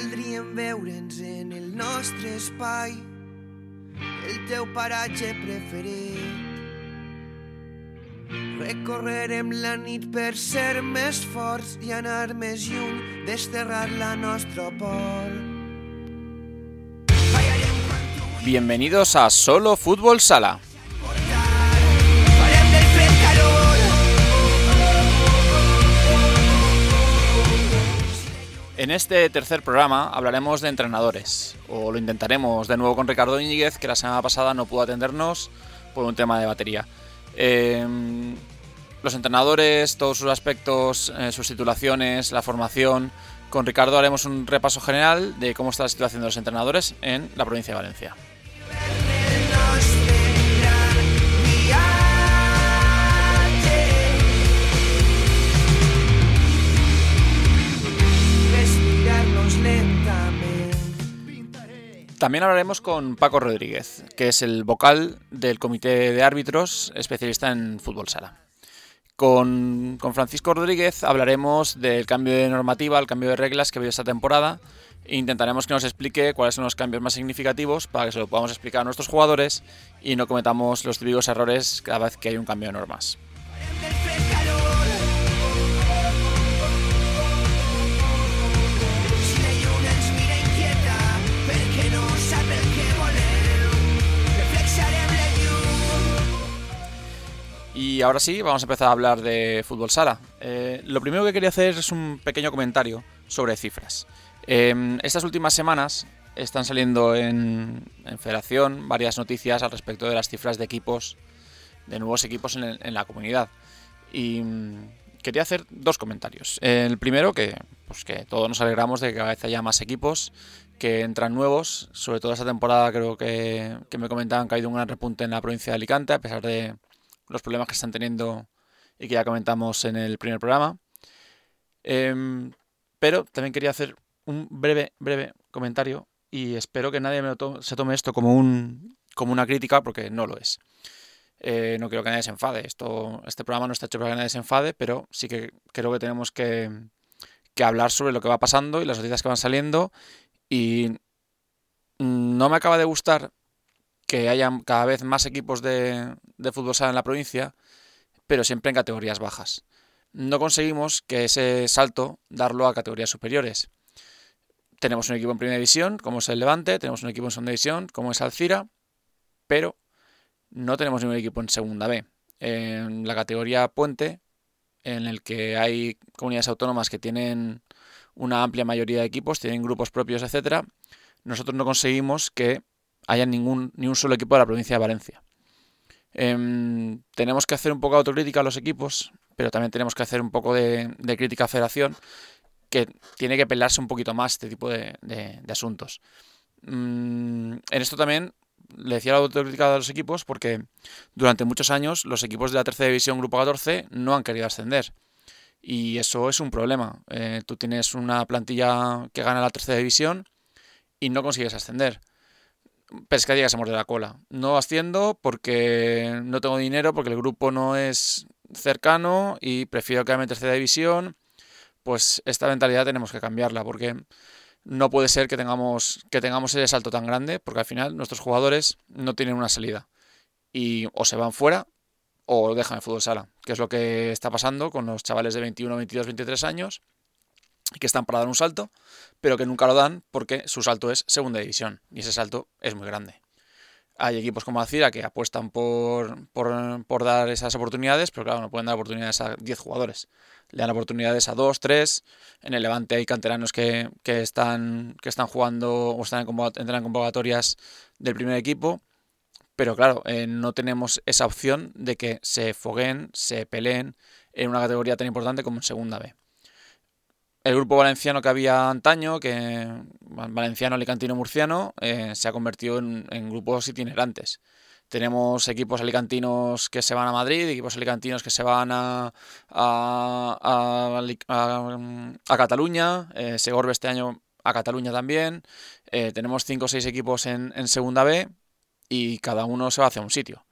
Voldríem veure'ns en el nostre espai, el teu paratge preferit. Recorrerem la nit per ser més forts i anar més lluny, desterrar la nostra por. Bienvenidos a Solo Fútbol Sala. En este tercer programa hablaremos de entrenadores, o lo intentaremos de nuevo con Ricardo Íñiguez, que la semana pasada no pudo atendernos por un tema de batería. Eh, los entrenadores, todos sus aspectos, eh, sus titulaciones, la formación. Con Ricardo haremos un repaso general de cómo está la situación de los entrenadores en la provincia de Valencia. También hablaremos con Paco Rodríguez, que es el vocal del comité de árbitros especialista en fútbol sala. Con, Francisco Rodríguez hablaremos del cambio de normativa, el cambio de reglas que ha habido esta temporada e intentaremos que nos explique cuáles son los cambios más significativos para que se lo podamos explicar a nuestros jugadores y no cometamos los típicos errores cada vez que hay un cambio de normas. Y ahora sí, vamos a empezar a hablar de fútbol sala. Eh, lo primero que quería hacer es un pequeño comentario sobre cifras. Eh, estas últimas semanas están saliendo en, Federación varias noticias al respecto de las cifras de equipos, de nuevos equipos en la comunidad. Y mm, quería hacer dos comentarios. El primero, que, pues que todos nos alegramos de que cada vez haya más equipos que entran nuevos. Sobre todo esta temporada creo que, que me comentaban que ha habido un gran repunte en la provincia de Alicante, a pesar de los problemas que están teniendo y que ya comentamos en el primer programa. Em, pero también quería hacer un breve, breve comentario y espero que nadie me se tome esto como, un, como una crítica porque no lo es. Eh, no quiero que nadie se enfade. Esto, este programa no está hecho para que nadie se enfade, pero sí que creo que tenemos que, que hablar sobre lo que va pasando y las noticias que van saliendo. Y mm, no me acaba de gustar que haya cada vez más equipos de, de fútbol sala en la provincia, pero siempre en categorías bajas. No conseguimos que ese salto darlo a categorías superiores. Tenemos un equipo en primera división, como es el Levante, tenemos un equipo en segunda división, como es Alcira, pero no tenemos ningún equipo en segunda B. En la categoría Puente, en el que hay comunidades autónomas que tienen una amplia mayoría de equipos, tienen grupos propios, etcétera, nosotros no conseguimos que haya ningún, ni un solo equipo de la provincia de Valencia. Em, tenemos que hacer un poco de autocrítica a los equipos, pero también tenemos que hacer un poco de, crítica a Federación, que tiene que pelarse un poquito más este tipo de asuntos. Mm, en esto también le decía la autocrítica a los equipos porque durante muchos años los equipos de la tercera división Grupo 14 no han querido ascender. Y eso es un problema. Eh, tú tienes una plantilla que gana la tercera división y no consigues ascender pescadilla que se muerde la cola. No asciendo porque no tengo dinero, porque el grupo no es cercano y prefiero quedarme en tercera división. Pues esta mentalidad tenemos que cambiarla porque no puede ser que tengamos, que tengamos ese salto tan grande porque al final nuestros jugadores no tienen una salida y o se van fuera o dejan el fútbol sala, que es lo que está pasando con los chavales de 21, 22, 23 años que están para dar un salto, pero que nunca lo dan porque su salto es segunda división y ese salto es muy grande. Hay equipos como Alcira que apuestan por, por, dar esas oportunidades, pero claro, no pueden dar oportunidades a 10 jugadores. Le dan oportunidades a 2, 3. En el Levante hay canteranos que, que están, que están jugando o están en, convocatorias del primer equipo. Pero claro, eh, no tenemos esa opción de que se fogueen, se peleen en una categoría tan importante como en Segunda B el grupo valenciano que había antaño, que valenciano, alicantino, murciano, eh, se ha convertido en, grupos itinerantes. Tenemos equipos alicantinos que se van a Madrid, equipos alicantinos que se van a, a, Cataluña, eh, Segorbe este año a Cataluña también. Eh, tenemos 5 o 6 equipos en, en Segunda B y cada uno se va hacia un sitio.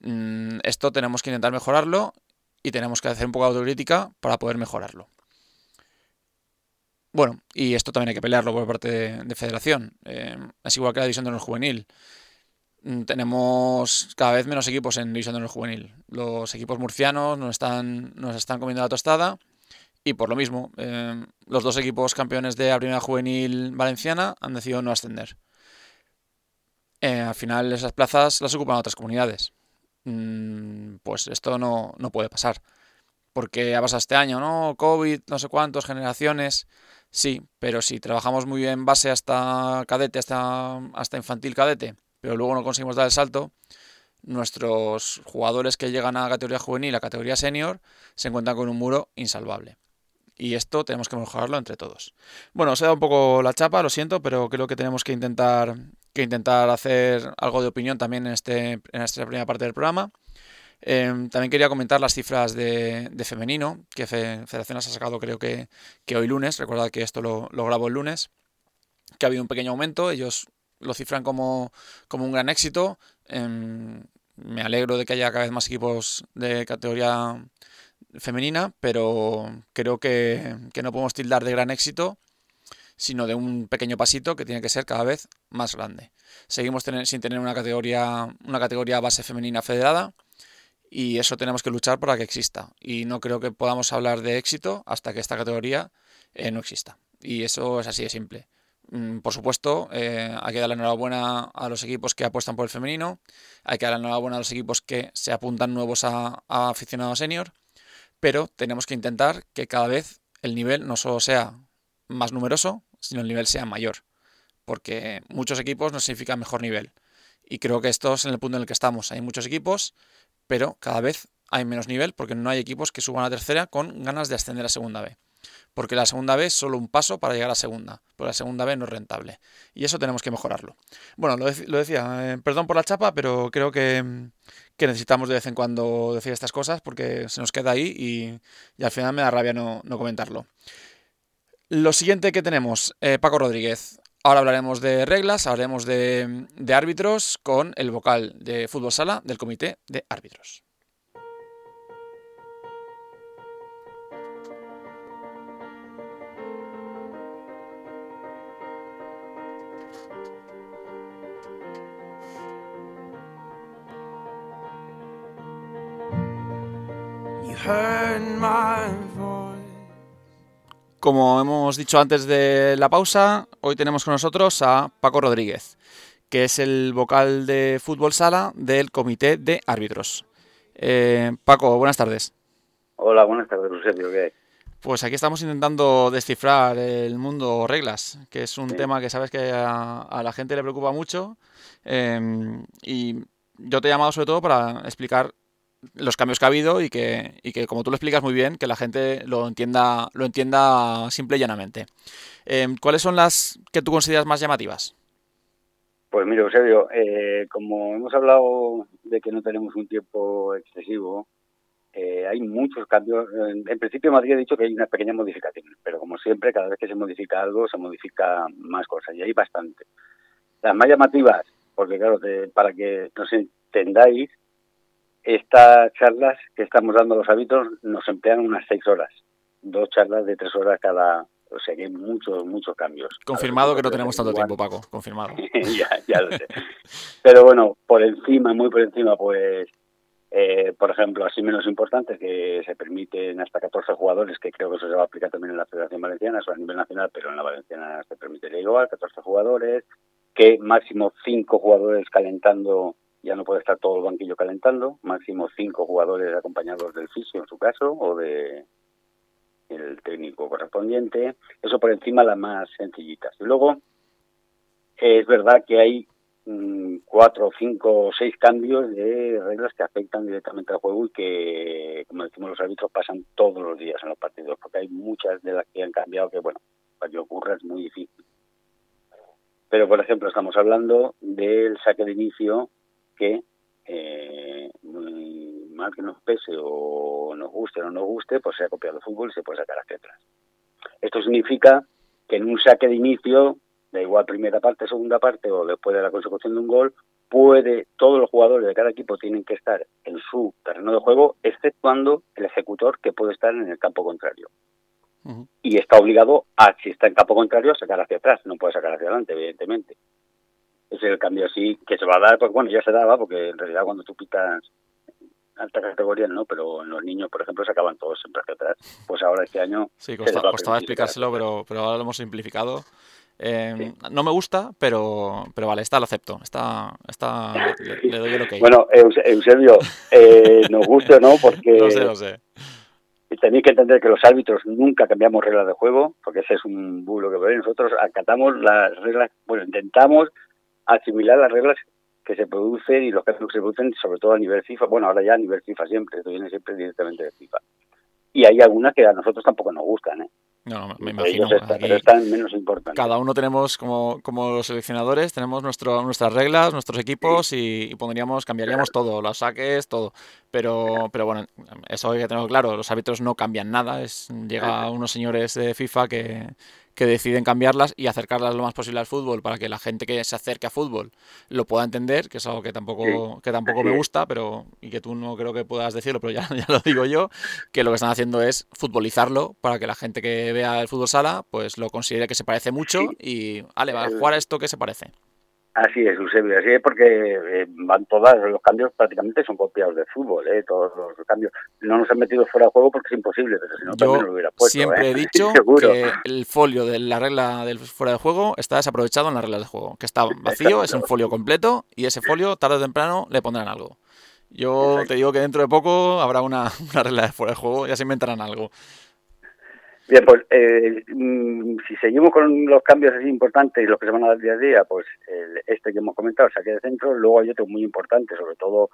Mm, esto tenemos que intentar mejorarlo y tenemos que hacer un poco de autocrítica para poder mejorarlo. Bueno, y esto también hay que pelearlo por parte de, de federación. Eh, es igual que la división de honor juvenil. Mm, tenemos cada vez menos equipos en división de honor juvenil. Los equipos murcianos nos están, nos están comiendo la tostada y por lo mismo, eh, los dos equipos campeones de la primera juvenil valenciana han decidido no ascender. Eh, al final esas plazas las ocupan otras comunidades. Mm, pues esto no, no puede pasar. Porque ha pasado este año, ¿no? COVID, no sé cuántos, generaciones. Sí, pero si trabajamos muy bien en base hasta cadete, hasta, hasta infantil cadete, pero luego no conseguimos dar el salto, nuestros jugadores que llegan a categoría juvenil, a categoría senior, se encuentran con un muro insalvable. Y esto tenemos que mejorarlo entre todos. Bueno, os he dado un poco la chapa, lo siento, pero creo que tenemos que intentar, que intentar hacer algo de opinión también en, este, en esta primera parte del programa. Em, también quería comentar las cifras de, femenino, que Federación ha sacado creo que, hoy lunes, recordad que esto lo, lo, grabo el lunes, que ha habido un pequeño aumento, ellos lo cifran como, como un gran éxito. Em, me alegro de que haya cada vez más equipos de categoría femenina, pero creo que, que no podemos tildar de gran éxito sino de un pequeño pasito que tiene que ser cada vez más grande. Seguimos sin tener una categoría, una categoría base femenina federada y eso tenemos que luchar para que exista. Y no creo que podamos hablar de éxito hasta que esta categoría eh, no exista. Y eso es así de simple. Mm, por supuesto, eh, hay que dar la enhorabuena a los equipos que apuestan por el femenino, hay que dar la enhorabuena a los equipos que se apuntan nuevos a, a aficionados senior, pero tenemos que intentar que cada vez el nivel no solo sea más numeroso, sino el nivel sea mayor. Porque muchos equipos no significa mejor nivel. Y creo que esto es en el punto en el que estamos. Hay muchos equipos, pero cada vez hay menos nivel porque no hay equipos que suban a tercera con ganas de ascender a segunda B. Porque la segunda B es solo un paso para llegar a segunda, porque la segunda B no es rentable. Y eso tenemos que mejorarlo. Bueno, lo, decía, eh, perdón por la chapa, pero creo que, necesitamos de vez en cuando decir estas cosas porque se nos queda ahí y, al final me da rabia no comentarlo. Lo siguiente que tenemos, eh, Paco Rodríguez. Ahora hablaremos de reglas, hablaremos de, árbitros con el vocal de fútbol sala del comité de árbitros. Como hemos dicho antes de la pausa, hoy tenemos con nosotros a Paco Rodríguez, que es el vocal de fútbol sala del Comité de Árbitros. Eh, Paco, buenas tardes. Hola, buenas tardes, Eusebio. ¿Qué Pues aquí estamos intentando descifrar el mundo reglas, que es un tema que sabes que a, la gente le preocupa mucho. Eh, y yo te he llamado sobre todo para explicar los cambios que ha habido y que, y que, como tú lo explicas muy bien, que la gente lo entienda, lo entienda simple y llanamente. Em, ¿Cuáles son las que tú consideras más llamativas? Pues mira, Eusebio, eh, como hemos hablado de que no tenemos un tiempo excesivo, eh, hay muchos cambios. En, principio Madrid ha dicho que hay una pequeña modificación, pero como siempre, cada vez que se modifica algo, se modifica más cosas, y hay bastante. Las más llamativas, porque claro, para que nos entendáis, estas charlas que estamos dando a los hábitos nos emplean unas seis horas, dos charlas de tres horas cada, o sea que hay muchos, muchos cambios. Confirmado que no tenemos tanto tiempo, Paco, confirmado. ya, ya lo sé. Pero bueno, por encima, muy por encima, pues, eh, por ejemplo, así menos importante, que se permiten hasta 14 jugadores, que creo que eso se va a aplicar también en la Federación Valenciana, eso a nivel nacional, pero en la Valenciana se permitiría igual, 14 jugadores, que máximo 5 jugadores calentando ya no puede estar todo el banquillo calentando, máximo cinco jugadores acompañados del fisio en su caso o de el técnico correspondiente, eso por encima las más sencillitas. Y luego es verdad que hay mm, cuatro, cinco o seis cambios de reglas que afectan directamente al juego y que, como decimos los árbitros, pasan todos los días en los partidos, porque hay muchas de las que han cambiado que, bueno, para que ocurra es muy difícil. Pero, por ejemplo, estamos hablando del saque de inicio que eh, mal que nos pese o nos guste o no nos guste, pues se ha copiado el fútbol y se puede sacar hacia atrás. Esto significa que en un saque de inicio, da igual primera parte, segunda parte o después de la consecución de un gol, puede, todos los jugadores de cada equipo tienen que estar en su terreno de juego, exceptuando el ejecutor que puede estar en el campo contrario. Y está obligado a, si está en campo contrario, a sacar hacia atrás. No puede sacar hacia adelante, evidentemente. Ese es el cambio así que se va a dar, pues bueno, ya se daba, porque en realidad cuando tú pitas alta categoría no, pero en los niños, por ejemplo, se acaban todos siempre hacia atrás. Pues ahora este año... Sí, costa- costaba explicárselo, pero, pero ahora lo hemos simplificado. Eh, Sí. No me gusta, pero, pero vale, está, lo acepto. Está, está, le, le doy el ok. Bueno, Euse- Eusebio, eh, nos gusta o no, porque lo sé, lo sé. tenéis que entender que los árbitros nunca cambiamos reglas de juego, porque ese es un bulo que. Nosotros acatamos las reglas, bueno, intentamos asimilar las reglas que se producen y los cambios que se producen, sobre todo a nivel FIFA. Bueno, ahora ya a nivel FIFA siempre, esto viene siempre directamente de FIFA. Y hay algunas que a nosotros tampoco nos gustan, ¿eh? No, no, me imagino. pero están menos importantes. cada uno tenemos, como, como los seleccionadores, tenemos nuestro, nuestras reglas, nuestros equipos y, y pondríamos, cambiaríamos todo, los saques, todo. Pero, pero bueno, eso hay que tenerlo claro. Los árbitros no cambian nada. Es, llega unos señores de FIFA que, que deciden cambiarlas y acercarlas lo más posible al fútbol para que la gente que se acerque a fútbol lo pueda entender, que es algo que tampoco, Sí, que tampoco me gusta, pero y que tú no creo que puedas decirlo, pero ya, ya lo digo yo, que lo que están haciendo es futbolizarlo para que la gente que vea el fútbol sala pues lo considere que se parece mucho Sí. y, vale, va a El- jugar a esto que se parece. Así es, Eusebio, así es porque eh, van todas, los cambios prácticamente son copiados del fútbol, ¿eh? todos los cambios. No nos han metido fuera de juego porque es imposible, pero si no también lo hubiera puesto. siempre ¿eh? he dicho Seguro. que el folio de la regla del fuera de juego está desaprovechado en las reglas de juego, que está vacío, es un folio completo y ese folio tarde o temprano le pondrán algo. Yo Exacto. te digo que dentro de poco habrá una, una regla de fuera de juego, ya se inventarán algo. Bien, pues eh, mm, si seguimos con los cambios así importantes y los que se van a dar día a día, pues el- este que hemos comentado, el saque de centro, luego hay otro muy importante, sobre todo,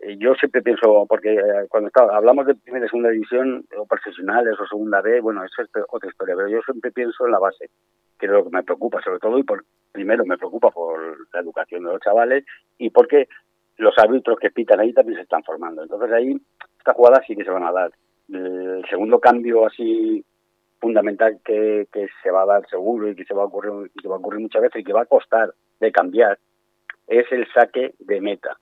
eh, yo siempre pienso, porque eh, cuando está- hablamos de primera y segunda división, o profesionales o segunda B, bueno, eso es otra historia, pero yo siempre pienso en la base, que es lo que me preocupa, sobre todo, y por primero me preocupa por la educación de los chavales y porque los árbitros que pitan ahí también se están formando. Entonces ahí, estas jugadas sí que se van a dar. El segundo cambio así fundamental que, se va a dar seguro y que se va a ocurrir y que va a ocurrir muchas veces y que va a costar de cambiar es el saque de meta.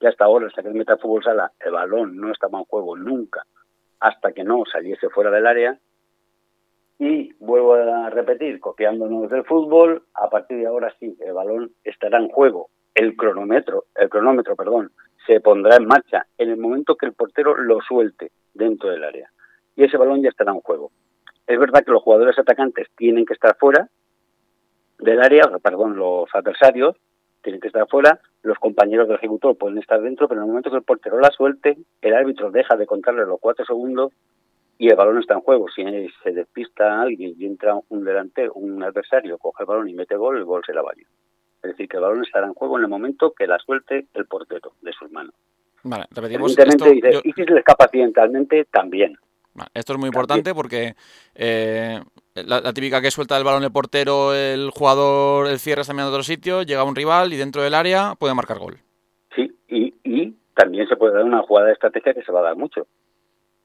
Que hasta ahora el saque de meta de fútbol sala, el balón no estaba en juego nunca hasta que no saliese fuera del área. Y vuelvo a repetir, copiándonos del fútbol, a partir de ahora sí, el balón estará en juego. El cronómetro, el cronómetro, perdón, se pondrá en marcha en el momento que el portero lo suelte dentro del área. Y ese balón ya estará en juego. Es verdad que los jugadores atacantes tienen que estar fuera del área, perdón, los adversarios tienen que estar fuera, los compañeros del ejecutor pueden estar dentro, pero en el momento que el portero la suelte, el árbitro deja de contarle los cuatro segundos y el balón está en juego. Si se despista alguien y entra un delantero, un adversario, coge el balón y mete gol, el gol será válido. Es decir, que el balón estará en juego en el momento que la suelte el portero de sus manos. Vale, repetimos. Evidentemente, Esto, dice, yo- y si se le escapa accidentalmente, también. Esto es muy importante porque eh, la, la típica que suelta el balón el portero, el jugador, el cierre está mirando a otro sitio, llega un rival y dentro del área puede marcar gol. Sí, y, y también se puede dar una jugada de estrategia que se va a dar mucho.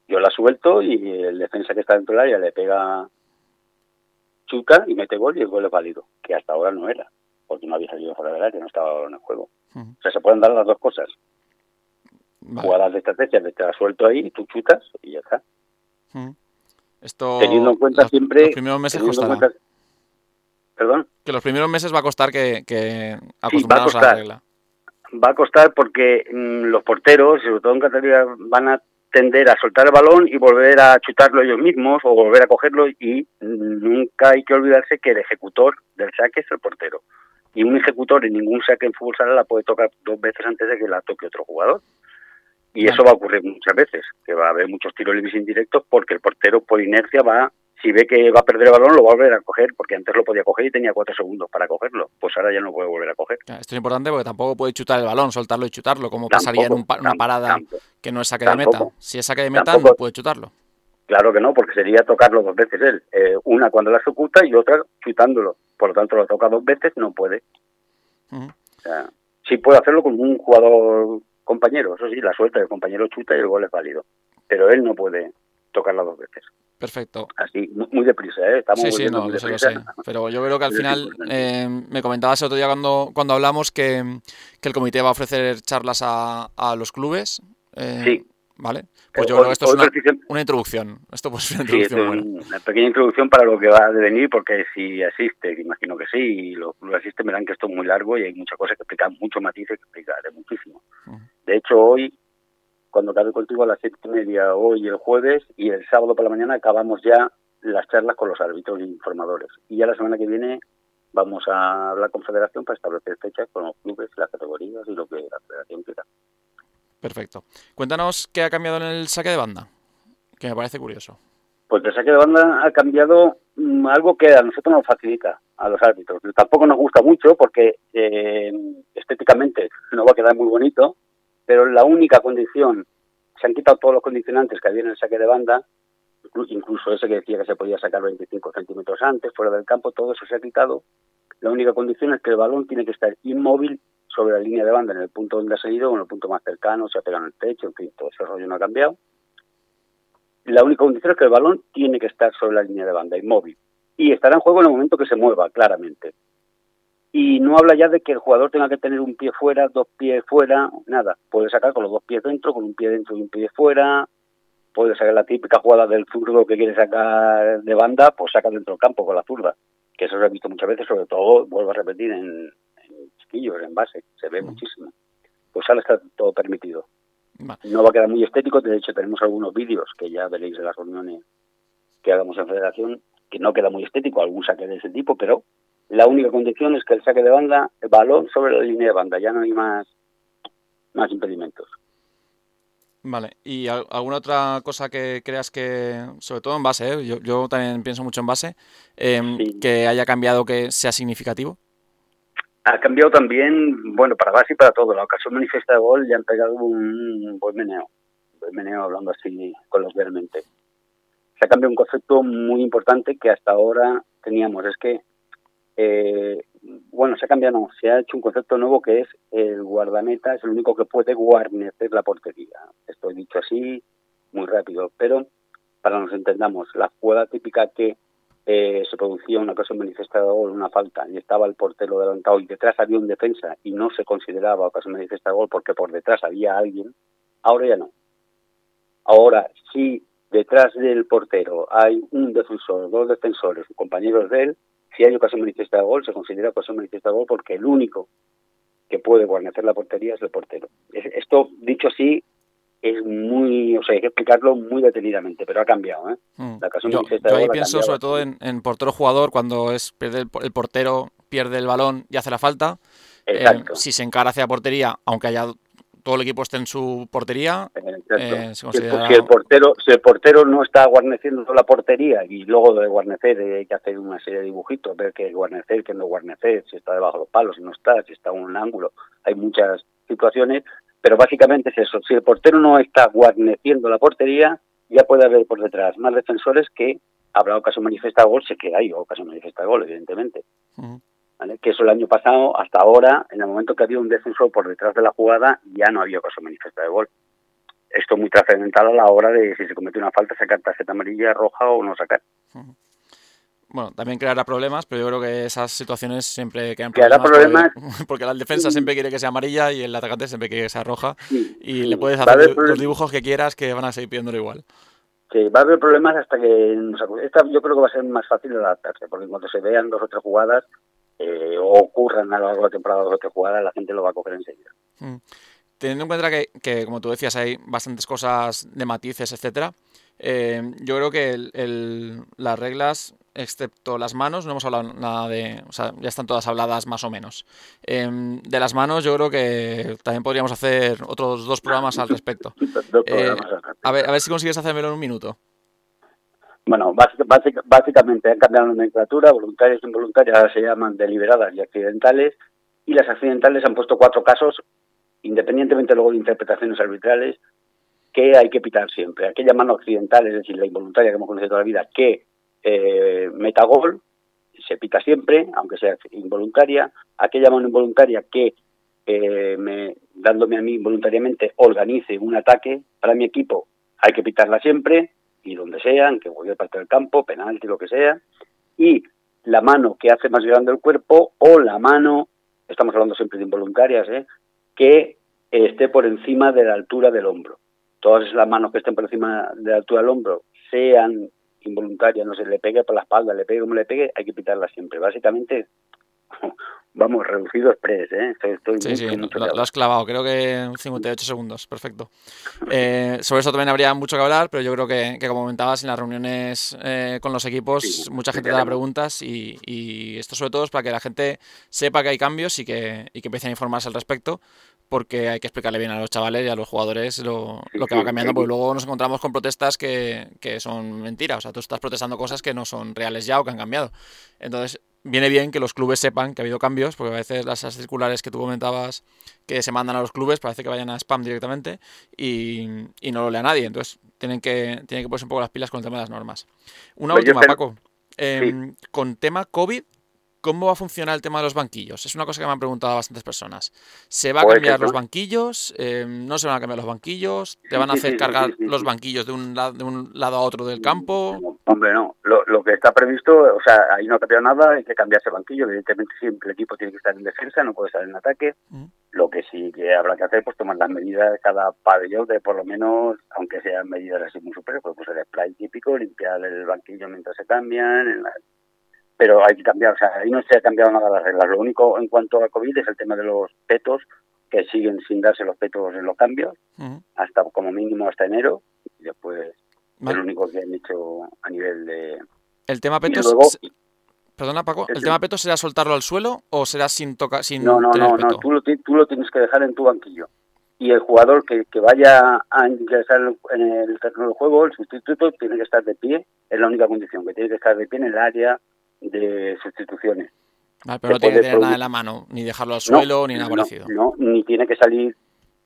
Yo la suelto y el defensa que está dentro del área le pega chuta y mete gol y el gol es válido, que hasta ahora no era, porque no había salido fuera del área, no estaba en el juego. O sea, se pueden dar las dos cosas. Vale. Jugadas de estrategia, de te la suelto ahí, tú chutas y ya está. Esto Teniendo en cuenta los- siempre... los primeros meses costará. cuenta- Perdón. Que los primeros meses va a costar que, que acostumbrarnos a la costar. regla. va a costar porque mm, los porteros, sobre todo en Cataluña, van a tender a soltar el balón y volver a chutarlo ellos mismos o volver a cogerlo y nunca hay que olvidarse que el ejecutor del saque es el portero. Y un ejecutor en ningún saque en fútbol sala la puede tocar dos veces antes de que la toque otro jugador. Y eso va a ocurrir muchas veces, que va a haber muchos tiros libres indirectos porque el portero por inercia va, si ve que va a perder el balón, lo va a volver a coger, porque antes lo podía coger y tenía cuatro segundos para cogerlo. Pues ahora ya no puede volver a coger. Esto es importante porque tampoco puede chutar el balón, soltarlo y chutarlo, como pasaría en un pa- una parada tampoco. que no es saque de meta. Si es saque de meta, Tampoco. no puede chutarlo. Claro que no, porque sería tocarlo dos veces él. Eh, una cuando la ejecuta y otra chutándolo. Por lo tanto, lo toca dos veces, no puede. Ujú. O sea, sí puede hacerlo con un jugador compañero. Eso sí, la suelta, el compañero chuta y el gol es válido. Pero él no puede tocarla dos veces. Perfecto. Así, muy, deprisa, ¿eh? Estamos Sí, sí, no, muy lo sé, lo sé. Pero yo creo que al Pero final eh, me comentabas el otro día cuando, cuando hablamos que, que el comité va a ofrecer charlas a, a los clubes. eh, Sí. Vale, pues yo creo que esto es una, una introducción. Esto pues es una introducción buena. pequeña introducción para lo que va a devenir, porque si existe, que imagino que sí, y los clubes asisten, verán que esto es muy largo y hay muchas cosas que explicar, muchos matices que explicar, de muchísimo. De hecho, hoy, cuando acabe contigo a las siete y media, hoy el jueves, y el sábado por la mañana acabamos ya las charlas con los árbitros y informadores. Y ya la semana que viene vamos a hablar con Federación para establecer fechas con los clubes, las categorías y lo que la Federación quiera. Perfecto. Cuéntanos qué ha cambiado en el saque de banda, que me parece curioso. Pues el saque de banda ha cambiado mm, algo que a nosotros nos facilita, a los árbitros. Tampoco nos gusta mucho porque eh, estéticamente no va a quedar muy bonito, pero la única condición, se han quitado todos los condicionantes que había en el saque de banda, inclu- incluso ese que decía que se podía sacar 25 centímetros antes, fuera del campo, todo eso se ha quitado. La única condición es que el balón tiene que estar inmóvil sobre la línea de banda, en el punto donde ha salido en el punto más cercano, se ha pegado en el techo, en fin, todo ese rollo no ha cambiado. La única condición es que el balón tiene que estar sobre la línea de banda, inmóvil. Y estará en juego en el momento que se mueva, claramente. Y no habla ya de que el jugador tenga que tener un pie fuera, dos pies fuera, nada. Puede sacar con los dos pies dentro, con un pie dentro y un pie fuera. Puede sacar la típica jugada del zurdo que quiere sacar de banda, pues saca dentro del campo con la zurda. Que eso se ha visto muchas veces, sobre todo, vuelvo a repetir, en, en chiquillos, en base. Se ve Mm. muchísimo. Pues ahora está todo permitido. Vale. No va a quedar muy estético, de hecho tenemos algunos vídeos que ya veréis en las reuniones que hagamos en federación, que no queda muy estético, algún saque de ese tipo, pero la única condición es que el saque de banda, el balón sobre la línea de banda, ya no hay más, más impedimentos. Vale, ¿y al- alguna otra cosa que creas que, sobre todo en base, ¿eh? yo, yo también pienso mucho en base, em, Sí. que haya cambiado que sea significativo? Ha cambiado también, bueno, para base y para todo. La ocasión manifiesta de gol ya han pegado un buen meneo, buen meneo hablando así coloquialmente. Se ha cambiado un concepto muy importante que hasta ahora teníamos. Es que, eh, bueno, se ha cambiado, se ha hecho un concepto nuevo que es el guardameta, es el único que puede guarnecer la portería. Esto he dicho así, muy rápido, pero para nos entendamos, la jugada típica que eh, se producía una ocasión manifiesta de gol, una falta, y estaba el portero adelantado y detrás había un defensa y no se consideraba ocasión manifiesta de gol porque por detrás había alguien, ahora ya no. Ahora, si detrás del portero hay un defensor, dos defensores, compañeros de él, si hay ocasión manifiesta de gol, se considera ocasión manifiesta de gol porque el único que puede guarnecer la portería es el portero. Es- Esto, dicho así, es muy, o sea, hay que explicarlo muy detenidamente, pero ha cambiado, ¿eh? Mm. La ocasión Yo, manifiesta yo de ahí pienso sobre todo en, en portero-jugador, cuando es pierde el, por- el portero pierde el balón y hace la falta. Eh, Exacto. si se encara hacia portería, aunque haya todo el equipo esté en su portería, Exacto. eh, se Si el- considera- si, el portero, si el portero no está guarneciendo la portería y luego de guarnecer eh, hay que hacer una serie de dibujitos, ver qué es guarnecer, qué no guarnecer, si está debajo de los palos, si no está, si está en un ángulo, hay muchas situaciones, pero básicamente es eso, si el portero no está guarneciendo la portería, ya puede haber por detrás más defensores que habrá ocasión manifiesta de gol, sé que hay ocasión manifiesta de gol, evidentemente. Que eso el año pasado, hasta ahora, en el momento que había un defensor por detrás de la jugada, ya no había ocasión manifiesta de gol. Esto es muy trascendental a la hora de si se comete una falta, sacar tarjeta amarilla, roja o no sacar. Bueno, también creará problemas, pero yo creo que esas situaciones siempre crean Creará problemas. Porque, porque la defensa siempre quiere que sea amarilla y el atacante siempre quiere que sea roja. Sí, Y sí. le puedes hacer los problemas. dibujos que quieras que van a seguir pidiéndolo igual. Sí, va a haber problemas hasta que esta yo creo que va a ser más fácil adaptarse, porque cuando se vean dos o tres jugadas eh, o ocurran a lo largo de la temporada dos o tres jugadas, la gente lo va a coger enseguida. Mm. Teniendo en cuenta que, que, como tú decías, hay bastantes cosas de matices, etcétera, eh, yo creo que el- el- las reglas, excepto las manos, no hemos hablado nada de. O sea, ya están todas habladas más o menos. Em, de las manos, yo creo que también podríamos hacer otros dos programas al respecto. Eh. A ver, a ver si consigues hacérmelo en un minuto. Bueno, básica- básica- básicamente han cambiado la nomenclatura, voluntarias e involuntarias ahora se llaman deliberadas y accidentales, y las accidentales han puesto cuatro casos, independientemente luego de interpretaciones arbitrales, que hay que pitar siempre. Aquella mano accidental, es decir, la involuntaria que hemos conocido toda la vida, que eh, meta gol, se pita siempre, aunque sea involuntaria. Aquella mano involuntaria que, eh, me, dándome a mí involuntariamente, organice un ataque para mi equipo, hay que pitarla siempre, y donde sea, en cualquier parte del campo, penalti, lo que sea. Y la mano que hace más grande el cuerpo, o la mano, estamos hablando siempre de involuntarias, ¿eh? que esté por encima de la altura del hombro todas las manos que estén por encima de la altura del hombro sean involuntarias, no se le pegue por la espalda, le pegue como le pegue, hay que pitarla siempre. Básicamente, vamos, reducido express, ¿eh? Estoy, estoy Sí, muy- sí, lo, has clavado, creo que en 58 segundos, perfecto. Eh, sobre eso también habría mucho que hablar, pero yo creo que, que como comentabas, en las reuniones eh, con los equipos, Sí, mucha gente te da preguntas y, y esto sobre todo es para que la gente sepa que hay cambios y que, y que empiecen a informarse al respecto, porque hay que explicarle bien a los chavales y a los jugadores lo, lo que va cambiando, porque luego nos encontramos con protestas que, que son mentiras, o sea, tú estás protestando cosas que no son reales ya o que han cambiado. Entonces, viene bien que los clubes sepan que ha habido cambios, porque a veces las circulares que tú comentabas que se mandan a los clubes parece que vayan a spam directamente y, y no lo lea nadie. Entonces, tienen que, tienen que ponerse un poco las pilas con el tema de las normas. Una Pues última, Paco. Em, Con tema COVID, ¿cómo va a funcionar el tema de los banquillos? Es una cosa que me han preguntado bastantes personas. ¿Se va a Pues cambiar los banquillos? Em, ¿No se van a cambiar los banquillos? ¿Te van a hacer sí, sí, cargar sí, los banquillos de un, la- de un lado a otro del campo? Hombre, no. Lo, lo que está previsto, o sea, ahí no ha cambiado nada, hay que cambiarse el banquillo. Evidentemente, siempre el equipo tiene que estar en defensa, no puede estar en ataque. Lo que sí que habrá que hacer, pues tomar las medidas de cada pabellón, de por lo menos, aunque sean medidas así muy superiores, pues, pues el spray típico, limpiar el banquillo mientras se cambian. en la- Pero hay que cambiar, o sea, ahí no se ha cambiado nada las reglas. Lo único en cuanto a COVID es el tema de los petos, que siguen sin darse los petos en los cambios, hasta como mínimo hasta enero. Y después Vale. es lo único que han hecho a nivel de... El tema petos. luego, s- Perdona, Paco. ¿El tema peto será soltarlo al suelo o será sin tocar, sin no, no, tener no, peto? no, tú lo, tú lo tienes que dejar en tu banquillo. Y el jugador que, que vaya a ingresar en el terreno del juego, el sustituto, tiene que estar de pie, es la única condición, que tiene que estar de pie en el área de sustituciones. Vale, pero no tiene que tener nada en la mano, ni dejarlo al No, suelo, ni nada no, parecido. No, ni tiene que salir,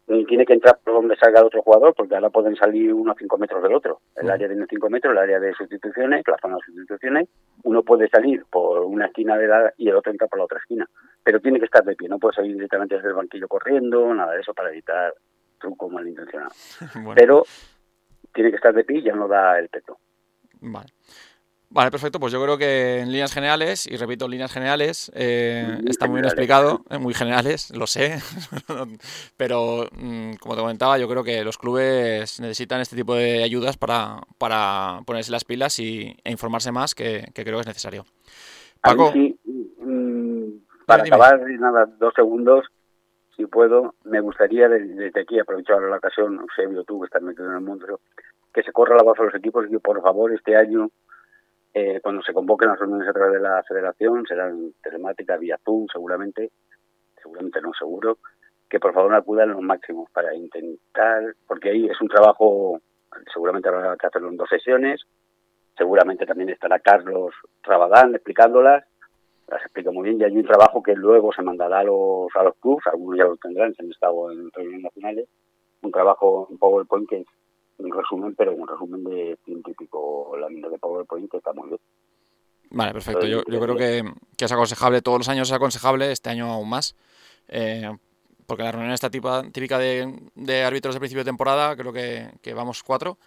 ni tiene que entrar por donde salga el otro jugador, porque ahora pueden salir unos 5 metros del otro. El área tiene 5 metros, el área de sustituciones, la zona de sustituciones. Uno puede salir por una esquina de la, y el otro entra por la otra esquina. Pero tiene que estar de pie, no puede salir directamente desde el banquillo corriendo, nada de eso para evitar truco malintencionado. Bueno, Pero tiene que estar de pie y ya no da el peto. vale. Vale, perfecto. Pues yo creo que en líneas generales, y repito, en líneas generales, eh, está muy bien explicado, eh, muy generales, lo sé. Pero, mm, como te comentaba, yo creo que los clubes necesitan este tipo de ayudas para, para ponerse las pilas y, e informarse más, que, que creo que es necesario. Paco, sí, mm, para Dime, acabar, nada, dos segundos, si puedo, me gustaría de- desde aquí aprovechar la ocasión, Eusebio, tú que estás metido en el mundo, que se corra la voz a los equipos y que por favor este año, eh, cuando se convoquen las reuniones a través de la federación, serán telemáticas vía Zoom seguramente, seguramente no seguro, que por favor acudan los máximos para intentar, porque ahí es un trabajo, seguramente habrá que hacerlo en dos sesiones, seguramente también estará Carlos Rabadán explicándolas, las explica muy bien y hay un trabajo que luego se mandará a los, a los clubs, algunos ya lo tendrán, se han estado en reuniones nacionales, un trabajo en PowerPoint que un resumen, pero un resumen de científico lámina de PowerPoint que está muy bien. Vale, perfecto. Yo, yo creo que, que es aconsejable, todos los años es aconsejable, este año aún más. eh, porque la reunión esta tipa- típica de, de árbitros de principio de temporada, creo que, que vamos cuatro.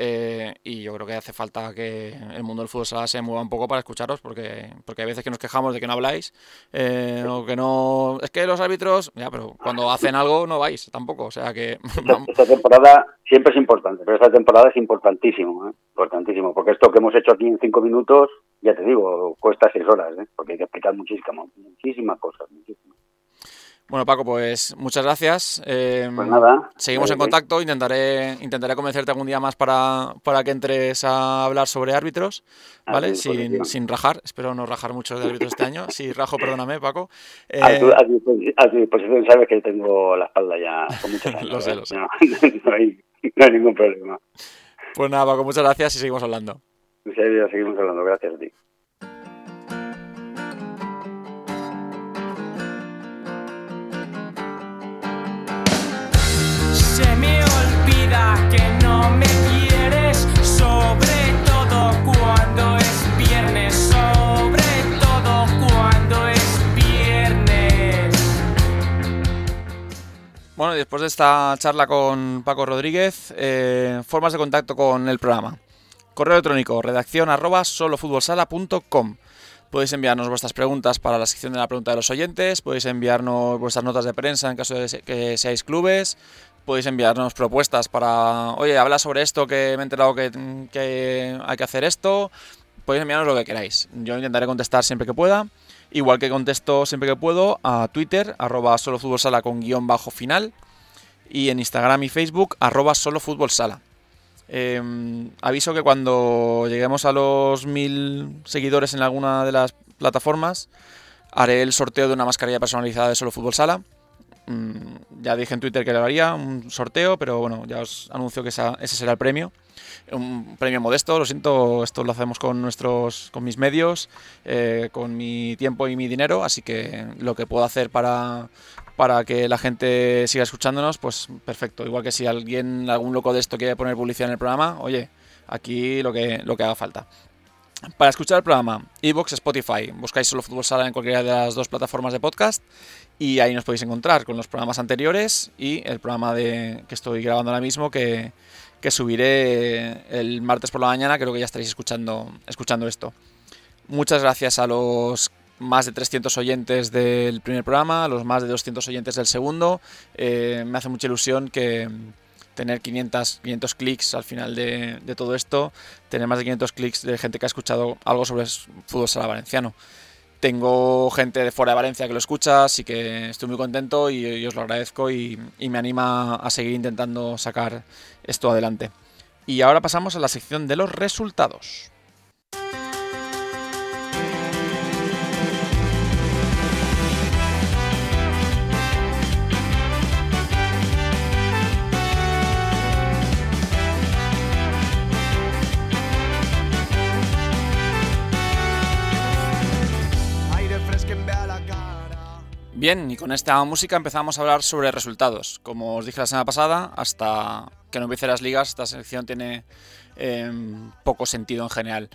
Eh, y yo creo que hace falta que el mundo del fútbol sala se mueva un poco para escucharos, porque, porque hay veces que nos quejamos de que no habláis, eh, o que no. Es que los árbitros. Ya, pero cuando hacen algo no vais tampoco. O sea que. Esta, esta temporada siempre es importante, pero esta temporada es importantísimo, ¿eh? importantísimo, porque esto que hemos hecho aquí en cinco minutos, ya te digo, cuesta seis horas, ¿eh? porque hay que explicar muchísimas, muchísimas cosas. Muchísimas. Bueno, Paco, pues muchas gracias. eh, Pues nada. Seguimos en eh, contacto, intentaré, intentaré convencerte algún día más para, para que entres a hablar sobre árbitros, ¿vale? Sin, sin rajar, espero no rajar mucho de árbitros este año. Si rajo, perdóname, Paco. Eh, A tu, a tu- a tu disposición sabes que tengo la espalda ya con muchos años. Lo sé, ¿eh? lo sé. No, no hay, no hay ningún problema. pues nada, Paco, muchas gracias y seguimos hablando. En serio, seguimos hablando. Gracias a ti. Bueno, y después de esta charla con Paco Rodríguez, eh, formas de contacto con el programa. Correo electrónico, redacción arroba solofutbolsala.com. Podéis enviarnos vuestras preguntas para la sección de la pregunta de los oyentes, podéis enviarnos vuestras notas de prensa en caso de que seáis clubes, podéis enviarnos propuestas para, oye, habla sobre esto, que me he enterado que, que hay que hacer esto. Podéis enviarnos lo que queráis. Yo intentaré contestar siempre que pueda. Igual que contesto siempre que puedo a Twitter, arroba solofutbolsala con guion bajo final. Y en Instagram y Facebook, arroba solofutbolsala. Eh, aviso que cuando lleguemos a los mil seguidores en alguna de las plataformas, haré el sorteo de una mascarilla personalizada de Solo Fútbol Sala. Mm, ya dije en Twitter que le haría un sorteo, pero bueno, ya os anuncio que esa- ese será el premio. Un premio modesto, lo siento, esto lo hacemos con nuestros, con mis medios, eh, con mi tiempo y mi dinero, así que lo que puedo hacer para, para que la gente siga escuchándonos, pues perfecto. Igual que si alguien, algún loco de esto quiere poner publicidad en el programa, oye, aquí lo que, lo que haga falta. Para escuchar el programa, Evox, Spotify, buscáis solo Fútbol Sala en cualquiera de las dos plataformas de podcast y ahí nos podéis encontrar con los programas anteriores y el programa de, que estoy grabando ahora mismo que, que subiré el martes por la mañana, creo que ya estaréis escuchando, escuchando esto. Muchas gracias a los más de 300 oyentes del primer programa, a los más de 200 oyentes del segundo. Eh, me hace mucha ilusión que tener 500, 500 clics al final de, de todo esto, tener más de 500 clics de gente que ha escuchado algo sobre fútbol sala valenciano. Tengo gente de fuera de Valencia que lo escucha, así que estoy muy contento y, y os lo agradezco y, y me anima a seguir intentando sacar esto adelante. Y ahora pasamos a la sección de los resultados. Bien, y con esta música empezamos a hablar sobre resultados. Como os dije la semana pasada, hasta que no empiece las ligas, esta sección tiene eh, poco sentido en general.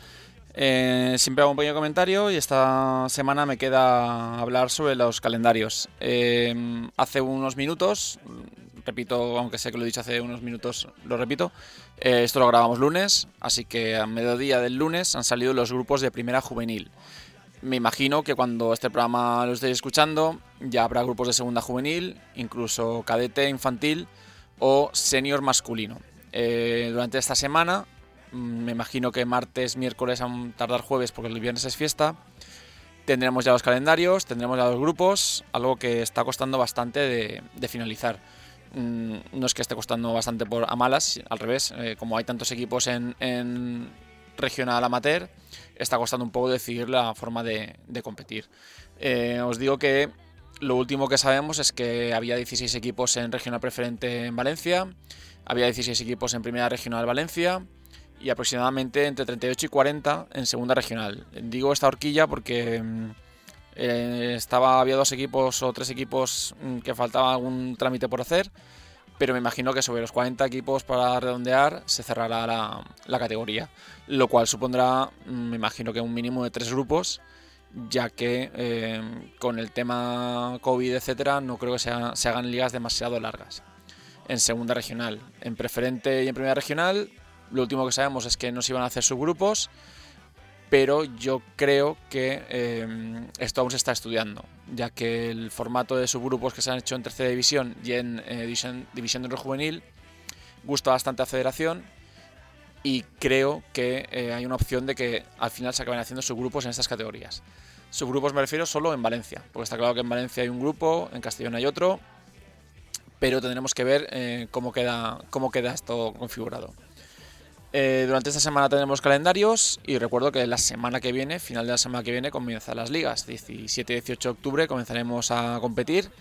Eh, siempre hago un pequeño comentario y esta semana me queda hablar sobre los calendarios. Eh, hace unos minutos, repito, aunque sé que lo he dicho hace unos minutos, lo repito, eh, esto lo grabamos lunes, así que a mediodía del lunes han salido los grupos de primera juvenil. Me imagino que cuando este programa lo estéis escuchando ya habrá grupos de segunda juvenil, incluso cadete infantil o senior masculino. Eh, durante esta semana, mm, me imagino que martes, miércoles, a tardar jueves, porque el viernes es fiesta, tendremos ya los calendarios, tendremos ya los grupos, algo que está costando bastante de, de finalizar. Mm, No es que esté costando bastante por a malas, al revés, eh, como hay tantos equipos en, en regional amateur, está costando un poco decidir la forma de, de competir. Eh, os digo que lo último que sabemos es que había 16 equipos en regional preferente en Valencia, había 16 equipos en primera regional Valencia y aproximadamente entre 38 y 40 en segunda regional. Digo esta horquilla porque mm, eh, estaba, había dos equipos o tres equipos mm, que faltaba algún trámite por hacer, pero me imagino que sobre los 40 equipos para redondear se cerrará la, la categoría, lo cual supondrá, mm, me imagino que un mínimo de tres grupos, ya que eh, con el tema COVID, etcétera, no creo que se, ha- se hagan ligas demasiado largas. En segunda regional, en preferente y en primera regional, lo último que sabemos es que no se iban a hacer subgrupos, pero yo creo que eh, esto aún se está estudiando, ya que el formato de subgrupos que se han hecho en tercera división y en eh, división, de honor juvenil gusta bastante a Federación y creo que eh, hay una opción de que al final se acaben haciendo subgrupos en estas categorías. Subgrupos me refiero solo en Valencia, porque está claro que en Valencia hay un grupo, en Castellón hay otro, pero tendremos que ver cómo, queda, cómo queda esto configurado. Eh, durante esta semana tendremos calendarios y recuerdo que la semana que viene, final de la semana que viene, comienzan las ligas. 17 y 18 de octubre comenzaremos a competir.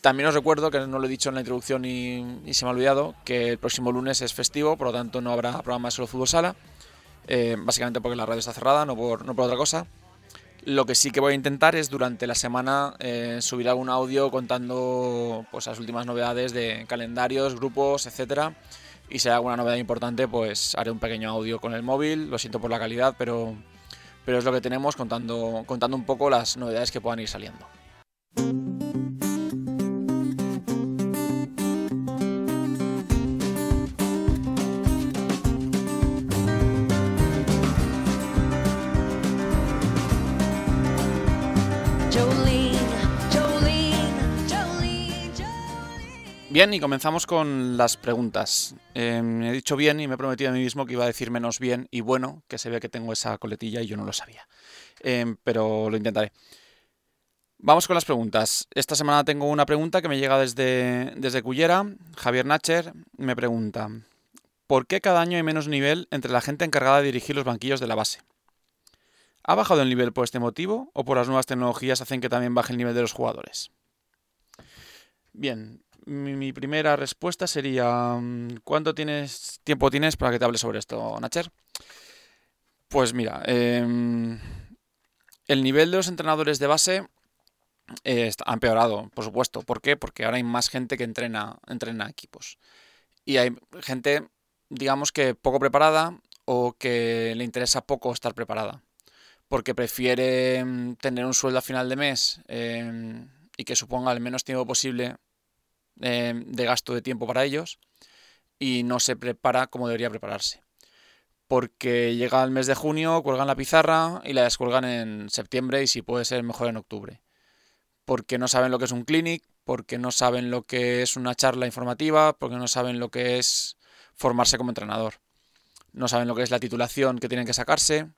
También os recuerdo, que no lo he dicho en la introducción y, y se me ha olvidado, que el próximo lunes es festivo, por lo tanto no habrá programa de solo fútbol sala. Eh, básicamente porque la radio está cerrada, no por, no por otra cosa. Lo que sí que voy a intentar es durante la semana eh, subir algún audio contando pues, las últimas novedades de calendarios, grupos, etcétera. Y si hay alguna novedad importante, pues haré un pequeño audio con el móvil. Lo siento por la calidad, pero, pero es lo que tenemos contando, contando un poco las novedades que puedan ir saliendo. Bien, y comenzamos con las preguntas. Eh, he dicho bien y me he prometido a mí mismo que iba a decir menos bien y bueno, que se ve que tengo esa coletilla y yo no lo sabía. Eh, pero lo intentaré. Vamos con las preguntas. Esta semana tengo una pregunta que me llega desde, desde Cullera. Javier Nacher me pregunta, ¿por qué cada año hay menos nivel entre la gente encargada de dirigir los banquillos de la base? ¿Ha bajado el nivel por este motivo o por las nuevas tecnologías hacen que también baje el nivel de los jugadores? Bien, mi, primera respuesta sería mm, ¿cuánto tienes tiempo tienes para que te hable sobre esto, Nacher? Pues mira, em, el nivel de los entrenadores de base eh, ha empeorado, por supuesto. ¿Por qué? Porque ahora hay más gente que entrena, entrena equipos. Y hay gente, digamos que poco preparada o que le interesa poco estar preparada. Porque prefiere mm, tener un sueldo a final de mes em, y que suponga el menos tiempo posible em, de gasto de tiempo para ellos y no se prepara como debería prepararse. Porque llega el mes de junio, cuelgan la pizarra y la descuelgan en septiembre y si puede ser mejor en octubre porque no saben lo que es un clinic, porque no saben lo que es una charla informativa, porque no saben lo que es formarse como entrenador. No saben lo que es la titulación que tienen que sacarse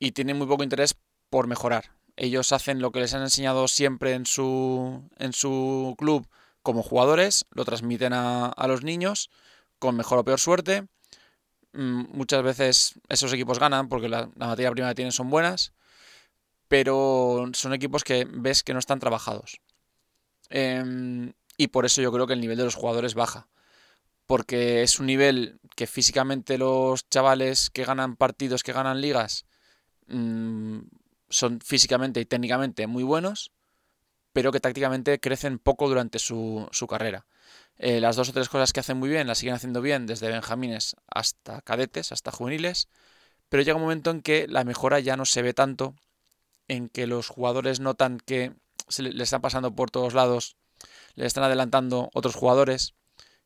y tienen muy poco interés por mejorar. Ellos hacen lo que les han enseñado siempre en su, en su club como jugadores, lo transmiten a, los niños con mejor o peor suerte. Mm, Muchas veces esos equipos ganan porque la, la materia prima que tienen son buenas pero son equipos que ves que no están trabajados. Em, y por eso yo creo que el nivel de los jugadores baja. Porque es un nivel que físicamente los chavales que ganan partidos, que ganan ligas, mm, son físicamente y técnicamente muy buenos, pero que tácticamente crecen poco durante su, carrera. Eh, las dos o tres cosas que hacen muy bien las siguen haciendo bien desde benjamines hasta cadetes, hasta juveniles, pero llega un momento en que la mejora ya no se ve tanto en que los jugadores notan que se le, le están pasando por todos lados, le están adelantando otros jugadores,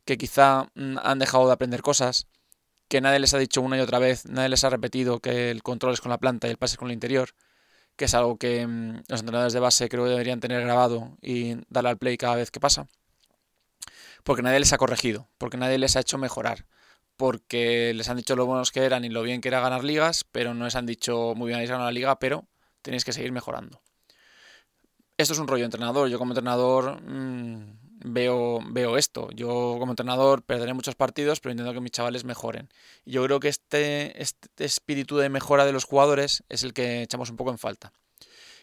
que quizá mm, han dejado de aprender cosas, que nadie les ha dicho una y otra vez, nadie les ha repetido que el control es con la planta y el pase es con el interior, que es algo que mm, los entrenadores de base creo que deberían tener grabado y darle al play cada vez que pasa. Porque nadie les ha corregido, porque nadie les ha hecho mejorar, porque les han dicho lo buenos que eran y lo bien que era ganar ligas, pero no les han dicho muy bien habéis ganado la liga, pero tenéis que seguir mejorando. Esto es un rollo entrenador. Yo como entrenador mmm, veo, veo esto. Yo como entrenador perderé muchos partidos, pero intento que mis chavales mejoren. Yo creo que este, este espíritu de mejora de los jugadores es el que echamos un poco en falta.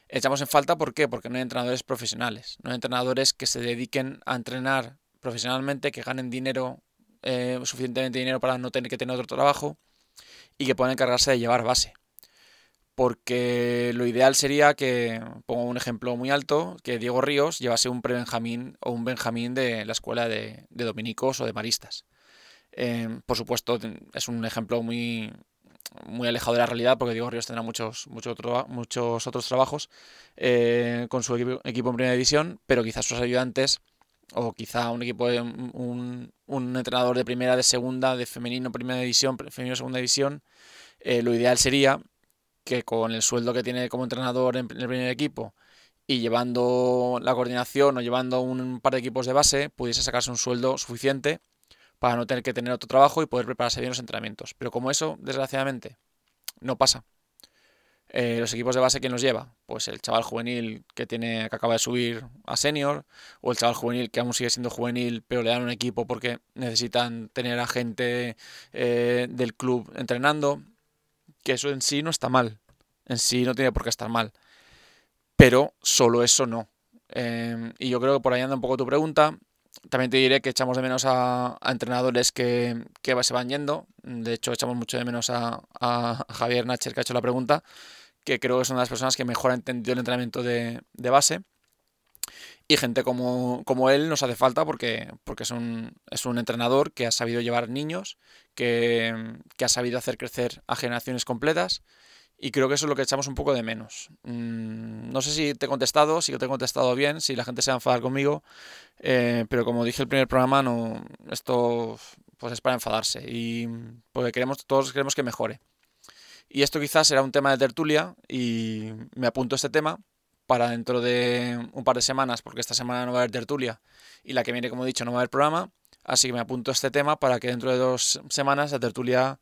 Echamos en falta ¿por qué? Porque no hay entrenadores profesionales. No hay entrenadores que se dediquen a entrenar profesionalmente, que ganen dinero, eh, suficientemente dinero para no tener que tener otro trabajo y que puedan encargarse de llevar base porque lo ideal sería que, pongo un ejemplo muy alto, que Diego Ríos llevase un pre-Benjamín o un Benjamín de la escuela de, dominicos o de maristas. Eh, por supuesto, es un ejemplo muy, muy alejado de la realidad porque Diego Ríos tendrá muchos, muchos, otro, muchos otros trabajos eh, con su equipo, equipo, en primera división, pero quizás sus ayudantes o quizá un equipo de un, un entrenador de primera, de segunda, de femenino, primera división, femenino, segunda división, eh, lo ideal sería que con el sueldo que tiene como entrenador en el primer equipo y llevando la coordinación o llevando un par de equipos de base, pudiese sacarse un sueldo suficiente para no tener que tener otro trabajo y poder prepararse bien los entrenamientos. Pero como eso, desgraciadamente, no pasa. Eh, los equipos de base, ¿quién los lleva? Pues el chaval juvenil que tiene que acaba de subir a senior, o el chaval juvenil que aún sigue siendo juvenil, pero le dan un equipo porque necesitan tener a gente eh, del club entrenando que eso en sí no está mal, en sí no tiene por qué estar mal, pero solo eso no. Eh, y yo creo que por ahí anda un poco tu pregunta. También te diré que echamos de menos a, entrenadores que, que, se van yendo. De hecho, echamos mucho de menos a, a, Javier Nacher, que ha hecho la pregunta, que creo que es una de las personas que mejor ha entendido el entrenamiento de, de base. Y gente como, como, él nos hace falta porque, porque es, un, es un entrenador que ha sabido llevar niños, que, ha sabido hacer crecer a generaciones completas. Y creo que eso es lo que echamos un poco de menos. Mm, no sé si te he contestado, si te he contestado bien, si la gente se va a enfadar conmigo, eh, pero como dije el primer programa, no, esto pues es para enfadarse y porque queremos, todos queremos que mejore. Y esto quizás será un tema de tertulia y me apunto este tema para dentro de un par de semanas, porque esta semana no va a haber tertulia y la que viene, como he dicho, no va a haber programa. Así que me apunto a este tema para que dentro de dos semanas la tertulia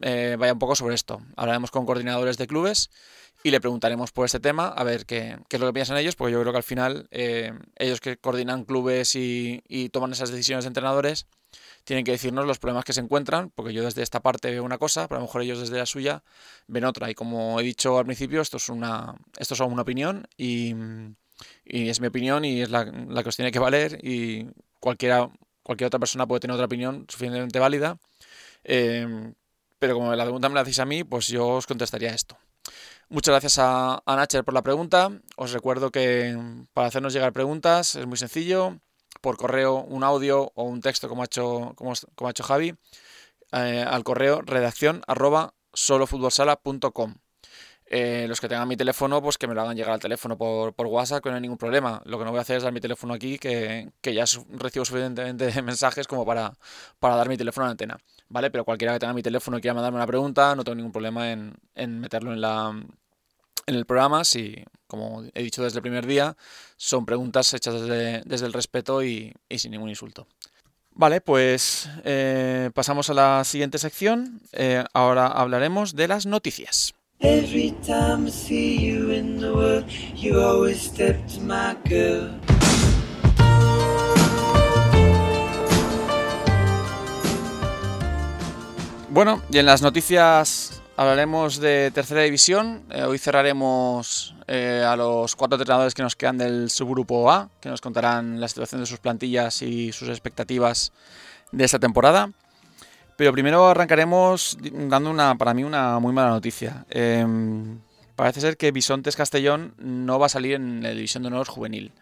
eh, vaya un poco sobre esto. Hablaremos con coordinadores de clubes y le preguntaremos por este tema a ver qué, qué es lo que piensan ellos, porque yo creo que al final eh, ellos que coordinan clubes y, y toman esas decisiones de entrenadores tienen que decirnos los problemas que se encuentran, porque yo desde esta parte veo una cosa, pero a lo mejor ellos desde la suya ven otra. Y como he dicho al principio, esto es una, esto es una opinión y, y es mi opinión y es la, la, que os tiene que valer y cualquiera, cualquier otra persona puede tener otra opinión suficientemente válida. Eh, pero como la pregunta me la hacéis a mí, pues yo os contestaría esto. Muchas gracias a, a Nacher por la pregunta. Os recuerdo que para hacernos llegar preguntas es muy sencillo por correo un audio o un texto como ha hecho, como ha hecho Javi, eh, al correo redacción arroba solofutbolsala.com. Eh, los que tengan mi teléfono, pues que me lo hagan llegar al teléfono por, por, WhatsApp, que no hay ningún problema. Lo que no voy a hacer es dar mi teléfono aquí, que, que ya recibo suficientemente mensajes como para, para dar mi teléfono a la antena. ¿Vale? Pero cualquiera que tenga mi teléfono y quiera mandarme una pregunta, no tengo ningún problema en, en meterlo en la, en el programa, si, como he dicho desde el primer día, son preguntas hechas desde, desde el respeto y, y, sin ningún insulto. Vale, pues eh, pasamos a la siguiente sección. Eh, ahora hablaremos de las noticias. Every time I see you in the world, you always step to my girl. Bueno, y en las noticias Hablaremos de tercera división. Eh, hoy cerraremos eh, a los cuatro entrenadores que nos quedan del subgrupo A, que nos contarán la situación de sus plantillas y sus expectativas de esta temporada. Pero primero arrancaremos dando una, para mí, una muy mala noticia. Eh, parece ser que Bisontes Castellón no va a salir en la división de honor juvenil.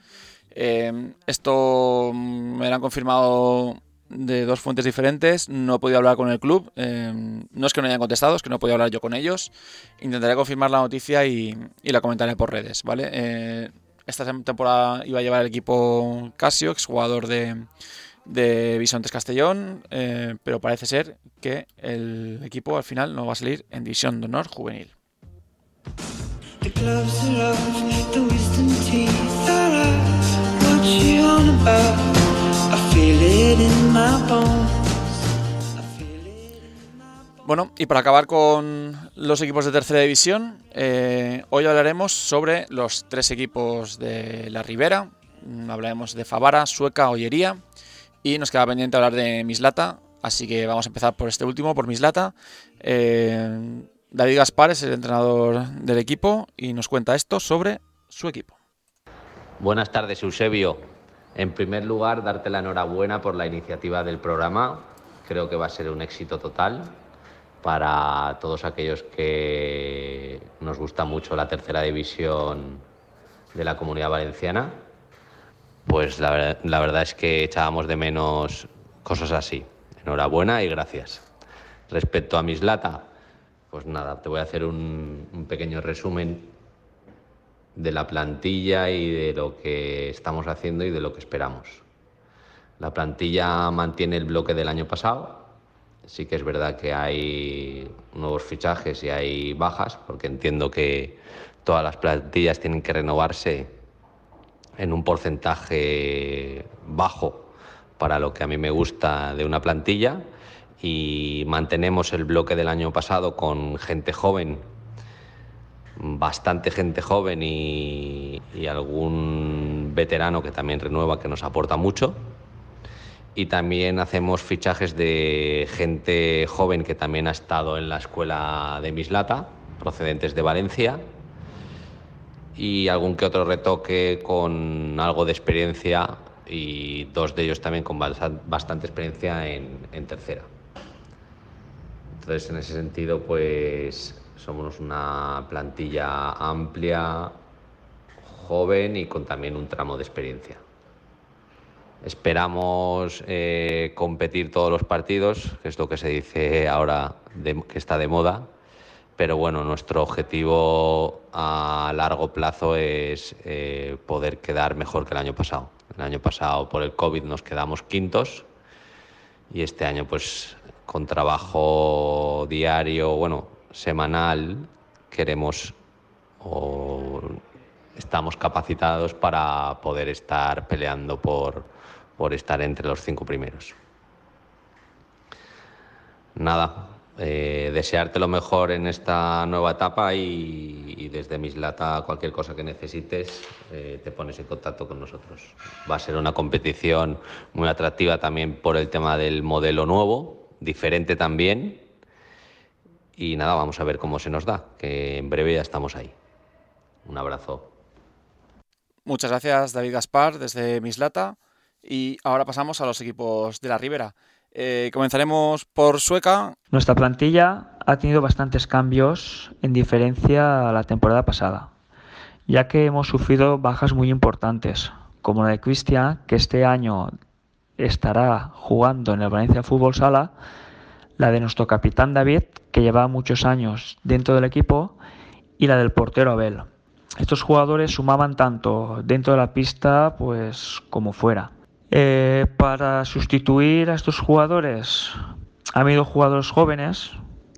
Eh, esto me lo han confirmado de dos fuentes diferentes. No he podido hablar con el club. Eh, no es que no hayan contestado, es que no he podido hablar yo con ellos. Intentaré confirmar la noticia y, y la comentaré por redes, ¿vale? Eh, esta temporada iba a llevar el equipo Casio, exjugador de, de Bisontes Castellón, eh, pero parece ser que el equipo al final no va a salir en División de Honor Juvenil. Bueno, y para acabar con los equipos de tercera división, eh, hoy hablaremos sobre los tres equipos de la Ribera. Hablaremos de Favara, Sueca, Ollería. Y nos queda pendiente hablar de Mislata. Así que vamos a empezar por este último, por Mislata. Eh, David Gaspar es el entrenador del equipo y nos cuenta esto sobre su equipo. Buenas tardes, Eusebio. En primer lugar, darte la enhorabuena por la iniciativa del programa. Creo que va a ser un éxito total para todos aquellos que nos gusta mucho la tercera división de la comunidad valenciana. Pues la, verdad es que echábamos de menos cosas así. Enhorabuena y gracias. Respecto a Mislata, pues nada, te voy a hacer un pequeño resumen de la plantilla y de lo que estamos haciendo y de lo que esperamos. La plantilla mantiene el bloque del año pasado. Sí que es verdad que hay nuevos fichajes y hay bajas, porque entiendo que todas las plantillas tienen que renovarse en un porcentaje bajo para lo que a mí me gusta de una plantilla y mantenemos el bloque del año pasado con gente joven bastante gente joven y, algún veterano que también renueva, que nos aporta mucho. Y también hacemos fichajes de gente joven que también ha estado en la escuela de Mislata, procedentes de Valencia. Y algún que otro retoque con algo de experiencia y dos de ellos también con bastante experiencia en, tercera. Entonces, en ese sentido, pues somos una plantilla amplia, joven y con también un tramo de experiencia. Esperamos eh, competir todos los partidos, que es lo que se dice ahora que está de moda, pero bueno, nuestro objetivo a largo plazo es eh, poder quedar mejor que el año pasado. El año pasado por el COVID nos quedamos quintos y este año pues con trabajo diario, bueno, semanal queremos o estamos capacitados para poder estar peleando por, por estar entre los cinco primeros. Nada, eh, desearte lo mejor en esta nueva etapa y, desde Mislata cualquier cosa que necesites eh, te pones en contacto con nosotros. Va a ser una competición muy atractiva también por el tema del modelo nuevo, diferente también. Y nada, vamos a ver cómo se nos da, que en breve ya estamos ahí. Un abrazo. Muchas gracias, David Gaspar, desde Mislata. Y ahora pasamos a los equipos de la Ribera. Eh, comenzaremos por Sueca. Nuestra plantilla ha tenido bastantes cambios en diferencia a la temporada pasada, ya que hemos sufrido bajas muy importantes, como la de Cristian, que este año estará jugando en el Valencia Fútbol Sala, la de nuestro capitán David, que lleva muchos años dentro del equipo, y la del portero Abel. Estos jugadores sumaban tanto dentro de la pista pues como fuera. Eh, para sustituir a estos jugadores, ha habido jugadores jóvenes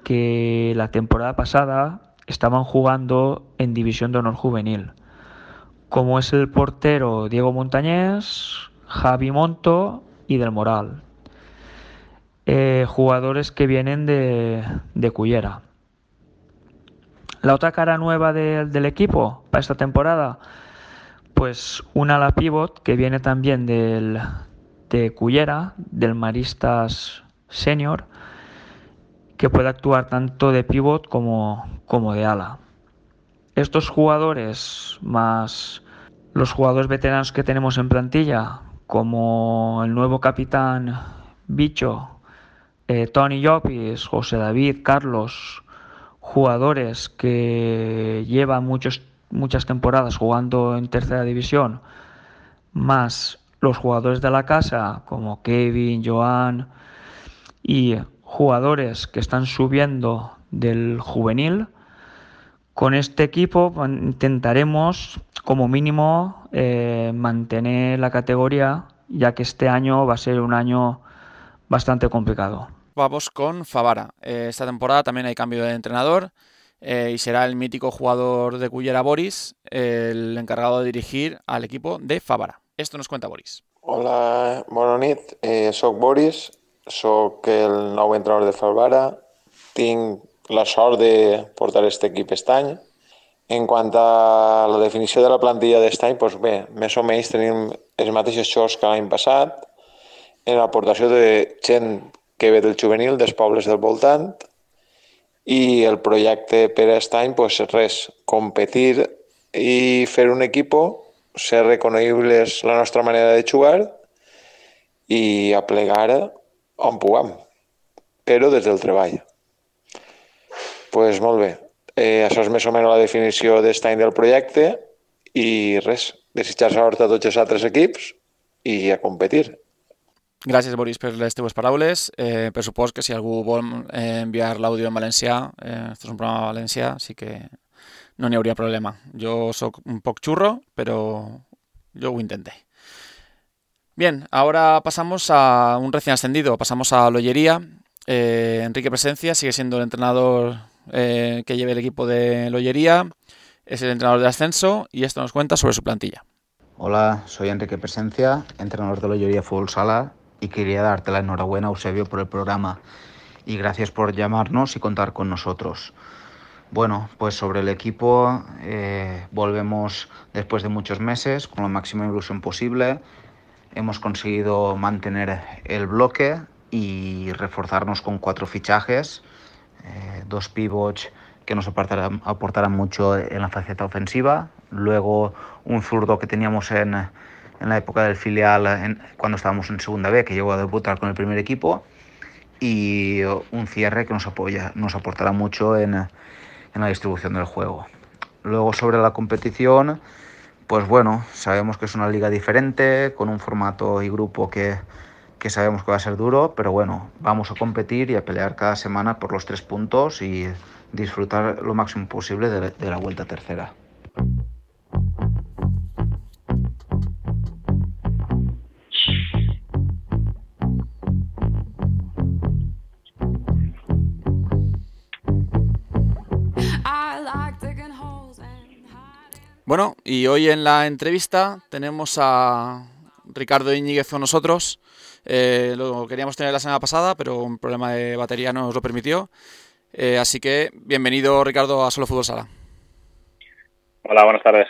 que la temporada pasada estaban jugando en División de Honor Juvenil, como es el portero Diego Montañés, Javi Monto y Del Moral. Eh, jugadores que vienen de, de Cullera. La otra cara nueva de- del equipo para esta temporada, pues una ala pivot que viene también del, de Cullera, del Maristas Senior, que puede actuar tanto de pivot como, como de ala. Estos jugadores, más los jugadores veteranos que tenemos en plantilla, como el nuevo capitán Bicho, eh, Tony Llopis, José David, Carlos, jugadores que llevan muchos, muchas temporadas jugando en tercera división, más los jugadores de la casa como Kevin, Joan y jugadores que están subiendo del juvenil, con este equipo intentaremos como mínimo eh, mantener la categoría, ya que este año va a ser un año bastante complicado. Vamos con Favara. Eh, esta temporada también hay cambio de entrenador eh, y será el mítico jugador de Cullera Boris el encargado de dirigir al equipo de Favara. Esto nos cuenta Boris. Hola, bona. Eh, soc Boris, soc el nou entrenador de Favara. Tinc la sort de portar aquest equip aquest any. En quant a la definició de la plantilla d'aquest any, doncs bé, més o menys tenim els mateixos xocs que l'any passat, en l'aportació de gent que ve del juvenil, dels pobles del voltant, i el projecte per aquest any, doncs res, competir i fer un equipo, ser reconeguibles la nostra manera de jugar i aplegar on puguem, però des del treball. pues molt bé. Eh, això és més o menys la definició d'aquest any del projecte i res, desitjar sort a tots els altres equips i a competir. Gràcies, Boris, per les teves paraules. Eh, per que si algú vol eh, enviar l'àudio en valencià, eh, és un programa valencià, així que no n'hi hauria problema. Jo sóc un poc xurro, però yo ho intenté. Bien, ahora pasamos a un recién ascendido, pasamos a Lollería. Eh, Enrique Presencia sigue siendo el entrenador eh, que lleva el equipo de Lollería, es el entrenador de ascenso y esto nos cuenta sobre su plantilla. Hola, soy Enrique Presencia, entrenador de Lollería Fútbol Sala y quería darte la enhorabuena, Eusebio, por el programa y gracias por llamarnos y contar con nosotros. Bueno, pues sobre el equipo eh, volvemos después de muchos meses con la máxima ilusión posible. Hemos conseguido mantener el bloque y reforzarnos con cuatro fichajes, eh, dos pivots que nos aportarán, aportarán, mucho en la faceta ofensiva, luego un zurdo que teníamos en, en la época del filial en, cuando estábamos en segunda B, que llegó a debutar con el primer equipo, y un cierre que nos, apoya, nos aportará mucho en, en la distribución del juego. Luego sobre la competición, pues bueno, sabemos que es una liga diferente, con un formato y grupo que, que sabemos que va a ser duro, pero bueno, vamos a competir y a pelear cada semana por los tres puntos y disfrutar lo máximo posible de, de la vuelta tercera. Bueno, y hoy en la entrevista tenemos a Ricardo Íñiguez con nosotros. Eh, lo queríamos tener la semana pasada, pero un problema de batería no nos lo permitió. Eh, así que bienvenido Ricardo a Solo Fútbol Sala. Hola, buenas tardes.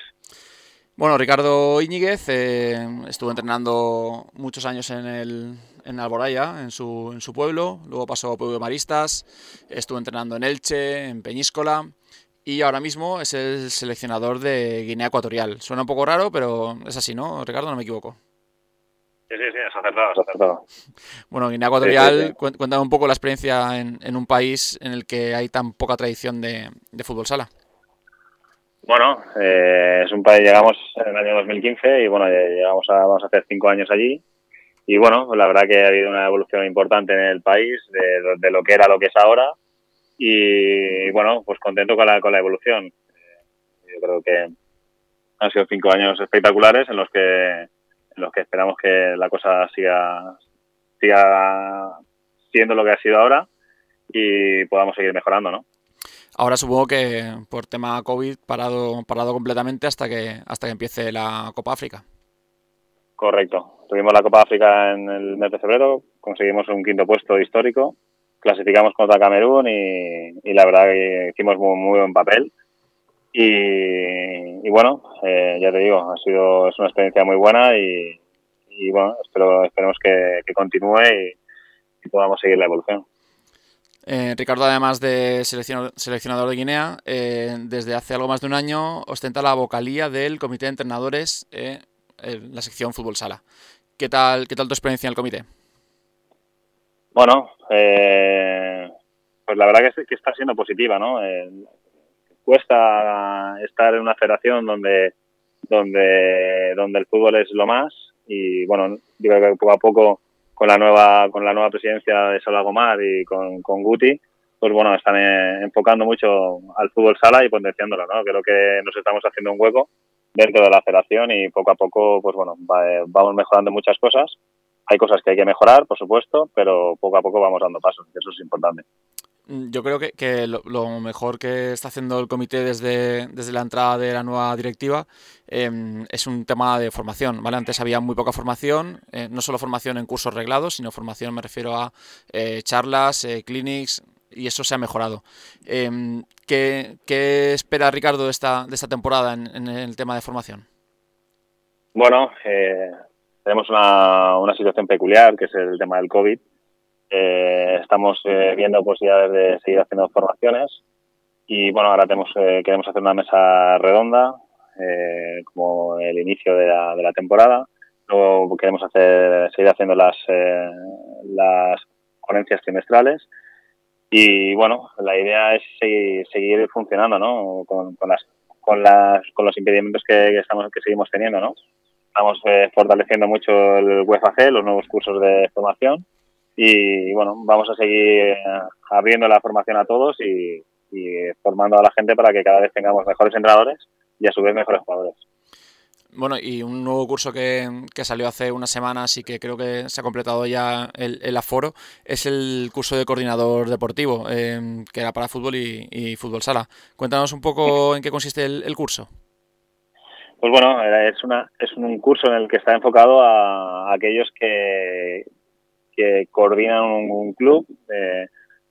Bueno, Ricardo Íñiguez eh, estuvo entrenando muchos años en, el, en Alboraya, en su, en su pueblo, luego pasó a Pueblo de Maristas, estuvo entrenando en Elche, en Peñíscola y ahora mismo es el seleccionador de Guinea Ecuatorial. Suena un poco raro, pero es así, ¿no, Ricardo? No me equivoco. Sí, sí, sí, es acertado, es acertado. Bueno, Guinea Ecuatorial, Sí, sí, sí. cuen- cuéntame un poco la experiencia en, en un país en el que hay tan poca tradición de, de fútbol sala. Bueno, eh, es un país, llegamos en el año 2015 y bueno, llegamos a, vamos a hacer cinco años allí. Y bueno, la verdad que ha habido una evolución importante en el país de, de lo que era lo que es ahora. Y bueno, pues contento con la, con la evolución. Eh, Yo creo que han sido cinco años espectaculares en los que, en los que esperamos que la cosa siga, siga siendo lo que ha sido ahora y podamos seguir mejorando, ¿no? Ahora supongo que por tema COVID parado, parado completamente hasta que, hasta que empiece la Copa África. Correcto. Tuvimos la Copa África en el mes de febrero, conseguimos un quinto puesto histórico, clasificamos contra Camerún y, la verdad que hicimos muy, muy buen papel. Y, bueno, eh, ya te digo, ha sido es una experiencia muy buena y, bueno, espero, esperemos que, continúe y, podamos seguir la evolución. Eh, Ricardo, además de seleccionador, de Guinea, eh, desde hace algo más de un año ostenta la vocalía del Comité de Entrenadores en la sección Fútbol Sala. ¿Qué tal, ¿Qué tal tu experiencia en el comité? Bueno, eh, pues la verdad que, es- que está siendo positiva, ¿no? Eh, cuesta estar en una federación donde, donde, donde el fútbol es lo más y bueno, yo creo que poco a poco con la nueva, con la nueva presidencia de Sola Gomar y con, con Guti, pues bueno, están eh, enfocando mucho al fútbol sala y potenciándolo, ¿no? Creo que nos estamos haciendo un hueco dentro de la federación y poco a poco, pues bueno, eh, vamos mejorando muchas cosas. Hay cosas que hay que mejorar, por supuesto, pero poco a poco vamos dando pasos, y eso es importante. Mm, Yo creo que, que lo, lo mejor que está haciendo el comité desde, desde la entrada de la nueva directiva em, es un tema de formación, ¿vale? Antes había muy poca formación, eh, no solo formación en cursos reglados, sino formación, me refiero a eh, charlas, eh, clinics, y eso se ha mejorado. Em, ¿qué, qué espera Ricardo de esta, de esta temporada en, en el tema de formación? Bueno, eh, tenemos una, una situación peculiar, que es el tema del COVID. Eh, estamos eh, viendo posibilidades de seguir haciendo formaciones y bueno, ahora eh, queremos hacer una mesa redonda como el inicio de la, de la temporada. Luego queremos hacer, seguir haciendo las, las ponencias trimestrales y bueno, la idea es seguir, funcionando, ¿no? Con, con las, con las, con los impedimentos que, que estamos, que seguimos teniendo, ¿no? Estamos eh, fortaleciendo mucho el UEFAC, los nuevos cursos de formación y bueno, vamos a seguir eh, abriendo la formación a todos y, y formando a la gente para que cada vez tengamos mejores entrenadores y a su vez mejores jugadores. Bueno, y un nuevo curso que, que salió hace unas semanas y que creo que se ha completado ya el, el aforo es el curso de coordinador deportivo, eh, que era para fútbol y, y fútbol sala. Cuéntanos un poco en qué consiste el, el curso. Pues bueno, es, una, es un curso en el que está enfocado a, aquellos que, que coordinan un, club, eh,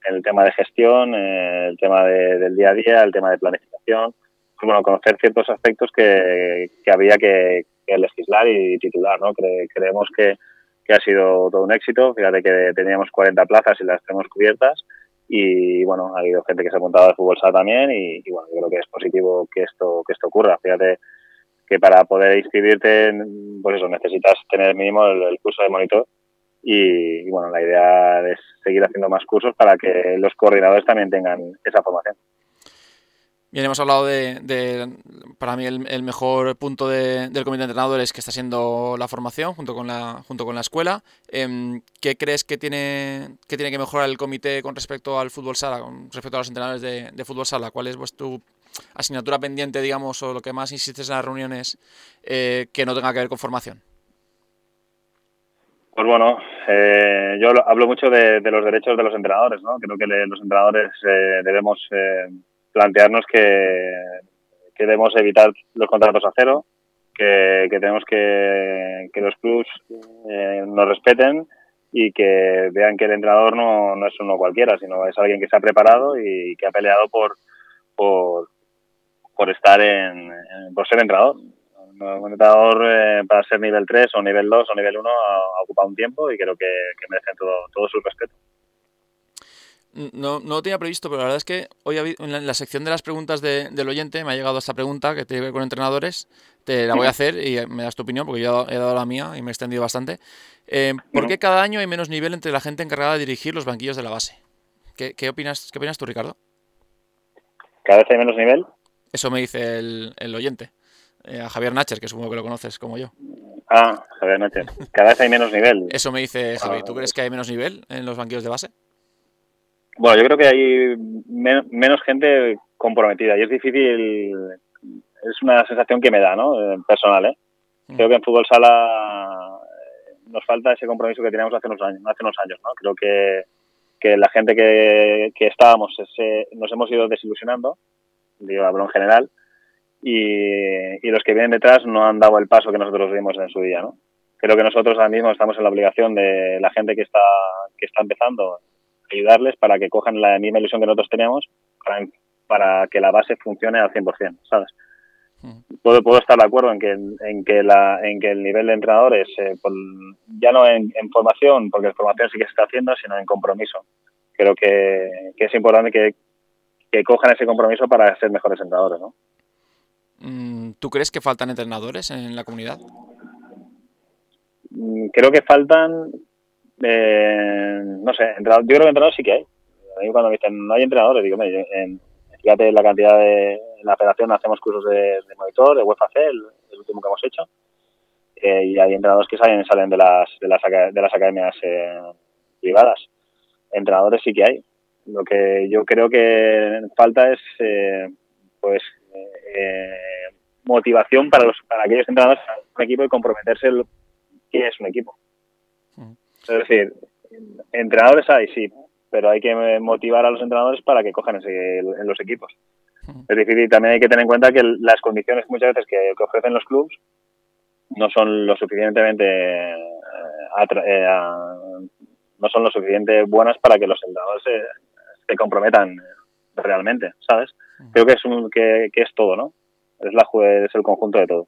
el tema de gestión, eh, el tema de- del día a día, el tema de planificación, pues bueno, conocer ciertos aspectos que, había que, legislar y titular, ¿no? Cre- creemos que, que ha sido todo un éxito, fíjate que teníamos 40 plazas y las tenemos cubiertas. Y bueno, ha habido gente que se ha apuntado al fútbol sala también y, y bueno, yo creo que es positivo que esto, que esto ocurra, fíjate que para poder inscribirte, pues eso, necesitas tener mínimo el, curso de monitor y, bueno, la idea es seguir haciendo más cursos para que los coordinadores también tengan esa formación. Bien, hemos hablado de, para mí, el, el mejor punto de- del comité de entrenadores que está siendo la formación junto con la, junto con la escuela. Em, ¿Qué crees que tiene, que tiene que mejorar el comité con respecto al fútbol sala, con respecto a los entrenadores de, fútbol sala? ¿Cuál es vues- tu asignatura pendiente, digamos, o lo que más insistes en las reuniones eh, que no tenga que ver con formación? Pues bueno, eh, yo lo- hablo mucho de, los derechos de los entrenadores, ¿no? Creo que los entrenadores eh, debemos eh, plantearnos que, que debemos evitar los contratos a cero, que, que tenemos que, que los clubs nos respeten y que vean que el entrenador no, no es uno cualquiera, sino es alguien que se ha preparado y que ha peleado por, por estar en, en- por ser entrenador. Un entrenador eh, para ser nivel 3 o nivel 2 o nivel 1 ha, ha ocupado un tiempo y creo que, que merecen todo, todo su respeto. No, no lo tenía previsto, pero la verdad es que hoy en la, en la sección de las preguntas de- del oyente me ha llegado esta pregunta que tiene que ver con entrenadores. Te la voy a hacer y me das tu opinión porque yo he dado la mía y me he extendido bastante. Eh, ¿Por qué cada año hay menos nivel entre la gente encargada de dirigir los banquillos de la base? ¿Qué, qué opinas, qué opinas tú, Ricardo? Cada vez hay menos nivel. Eso me dice el, el oyente. Eh, a Javier Nacher, que supongo que lo conoces como yo. Ah, Javier Nácher. Cada vez hay menos nivel. Eso me dice Javi. Ah, ¿Tú crees que hay menos nivel en los banquillos de base? Bueno, yo creo que hay men- menos gente comprometida y es difícil, es una sensación que me da, ¿no? Eh, Personal, ¿eh? Creo que en fútbol sala eh, nos falta ese compromiso que teníamos hace unos años, hace unos años ¿no? Creo que, que la gente que, que estábamos nos hemos ido desilusionando, digo, hablo en general, y, y los que vienen detrás no han dado el paso que nosotros dimos en su día, ¿no? Creo que nosotros ahora mismo estamos en la obligación de la gente que está, que está empezando, ayudarles para que cojan la misma ilusión que nosotros teníamos para, para que la base funcione al 100%, ¿sabes? Puedo, puedo estar de acuerdo en que, en que, la, en que el nivel de entrenadores, eh, por- ya no en, en formación, porque formación sí que se está haciendo, sino en compromiso. Creo que, que es importante que, que cojan ese compromiso para ser mejores entrenadores, ¿no? Mm, ¿Tú crees que faltan entrenadores en la comunidad? Mm, Creo que faltan, eh, no sé, yo creo que entrenadores sí que hay. A mí cuando me dicen no hay entrenadores, digo, "Hombre, en- fíjate la cantidad de, en la federación hacemos cursos de, de monitor, de UEFA el, el último que hemos hecho, eh, y hay entrenadores que salen, salen de las, de las, aca- de las academias eh, privadas. Entrenadores sí que hay. Lo que yo creo que falta es, eh, pues, eh, motivación para los para aquellos entrenadores un equipo y comprometerse el, qué es un equipo. Es decir, entrenadores hay, sí, pero hay que motivar a los entrenadores para que cojan ese, en los equipos. Es difícil, también hay que tener en cuenta que las condiciones muchas veces que, que ofrecen los clubes no son lo suficientemente eh, atra- eh, no son lo suficiente buenas para que los entrenadores se, se comprometan realmente, ¿sabes? Creo que es un, que, que es todo, ¿no? Es la es el conjunto de todo.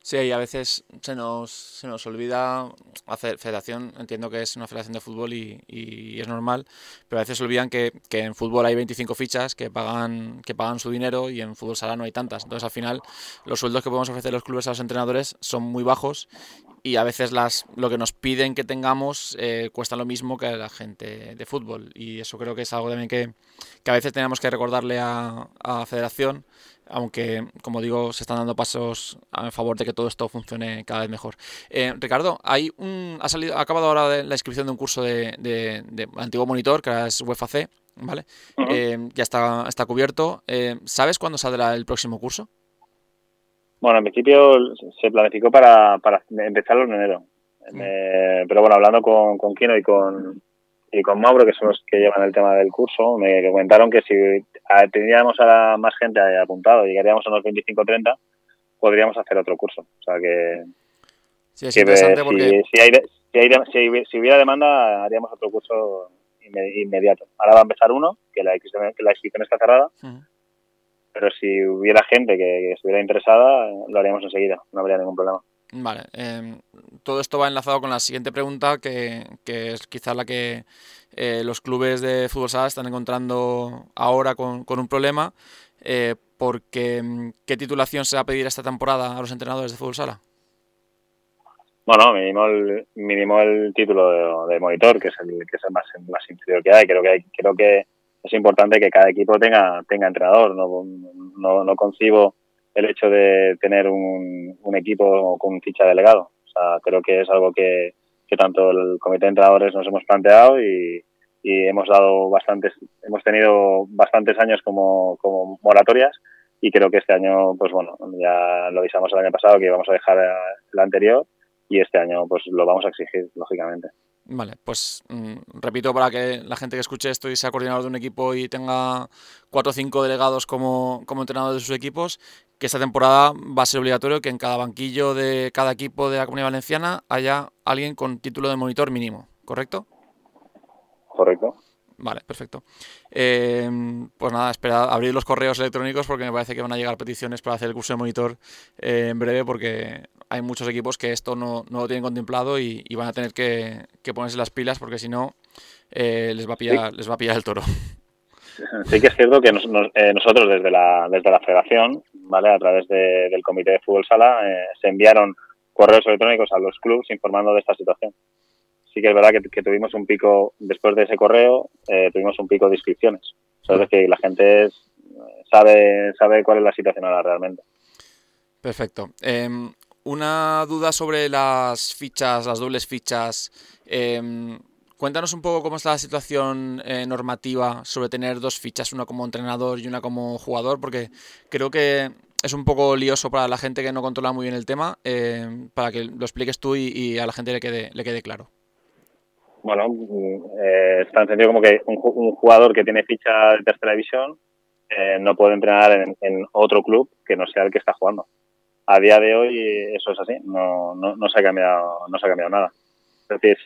Sí, y a veces se nos, se nos olvida hacer federación, entiendo que es una federación de fútbol y, y es normal, pero a veces se olvidan que, que en fútbol hay 25 fichas que pagan, que pagan su dinero y en fútbol sala no hay tantas. Entonces al final los sueldos que podemos ofrecer los clubes a los entrenadores son muy bajos y a veces las, lo que nos piden que tengamos eh, cuesta lo mismo que a la gente de fútbol y eso creo que es algo también que, que a veces tenemos que recordarle a, a Federación aunque, como digo, se están dando pasos a favor de que todo esto funcione cada vez mejor. Eh, Ricardo, hay un, ha, salido, ha acabado ahora de- la inscripción de un curso de, de- de antiguo monitor, que ahora es UEFA C, ¿vale? Eh, ya está, está cubierto. ¿Sabes cuándo saldrá el próximo curso? Bueno, en principio se planificó para, para empezarlo en enero. Eh, pero bueno, hablando con, con Kino y con, y con Mauro, que son los que llevan el tema del curso, me comentaron que si tendríamos a más gente apuntado, llegaríamos a unos 25-30, podríamos hacer otro curso. O sea que, Sí, es que interesante si, porque... si, hay, de- si, hay de- si, hubi- si hubiera demanda, haríamos otro curso inme- inmediato. Ahora va a empezar uno, que la inscripción, que la inscripción está cerrada. Pero si hubiera gente que, que estuviera interesada, lo haríamos enseguida, no habría ningún problema. Vale, eh, todo esto va enlazado con la siguiente pregunta, que, que es quizás la que eh, los clubes de fútbol sala están encontrando ahora con, con un problema, eh, porque mm, ¿qué titulación se va a pedir esta temporada a los entrenadores de fútbol sala? Bueno, mínimo el, mínimo el título de, de monitor, que es el que es el más, el más inferior que hay. Creo que hay, creo que es importante que cada equipo tenga tenga entrenador. No, no, no concibo el hecho de tener un, equipo con ficha de delegado. O sea, creo que es algo que, que tanto el comité de entrenadores nos hemos planteado y, y hemos dado bastantes, hemos tenido bastantes años como, como moratorias y creo que este año, pues bueno, ya lo avisamos el año pasado que íbamos a dejar eh, el anterior y este año pues lo vamos a exigir, lógicamente. Vale, pues mm, repito para que la gente que escuche esto y sea coordinador de un equipo y tenga cuatro o cinco delegados como, como entrenadores de sus equipos, que esta temporada va a ser obligatorio que en cada banquillo de cada equipo de la Comunidad Valenciana haya alguien con título de monitor mínimo, ¿correcto? Correcto. Vale, perfecto. Eh, pues nada, espera abrir los correos electrónicos porque me parece que van a llegar peticiones para hacer el curso de monitor eh, en breve porque hay muchos equipos que esto no, no lo tienen contemplado y, y van a tener que, que ponerse las pilas porque si no eh, les, va a pillar, les va a pillar el toro. Sí que es cierto que nos- nos- eh, nosotros desde la, desde la federación, ¿vale? a través de- del comité de fútbol sala, eh, se enviaron correos electrónicos a los clubes informando de esta situación. Sí que es verdad que, que tuvimos un pico, después de ese correo, tuvimos un pico de inscripciones. O sea, es decir, la gente es- sabe, sabe cuál es la situación ahora realmente. Perfecto. Em, una duda sobre las fichas, las dobles fichas. Em, cuéntanos un poco cómo está la situación eh, normativa sobre tener dos fichas, una como entrenador y una como jugador, porque creo que es un poco lioso para la gente que no controla muy bien el tema, em, para que lo expliques tú y, a la gente le quede, le quede claro. Bueno, eh, es tan sencillo como que un, un jugador que tiene ficha de tercera división eh, no puede entrenar en, en otro club que no sea el que está jugando. A día de hoy eso es así, no, no, no se ha cambiado, no se ha cambiado nada. Es decir,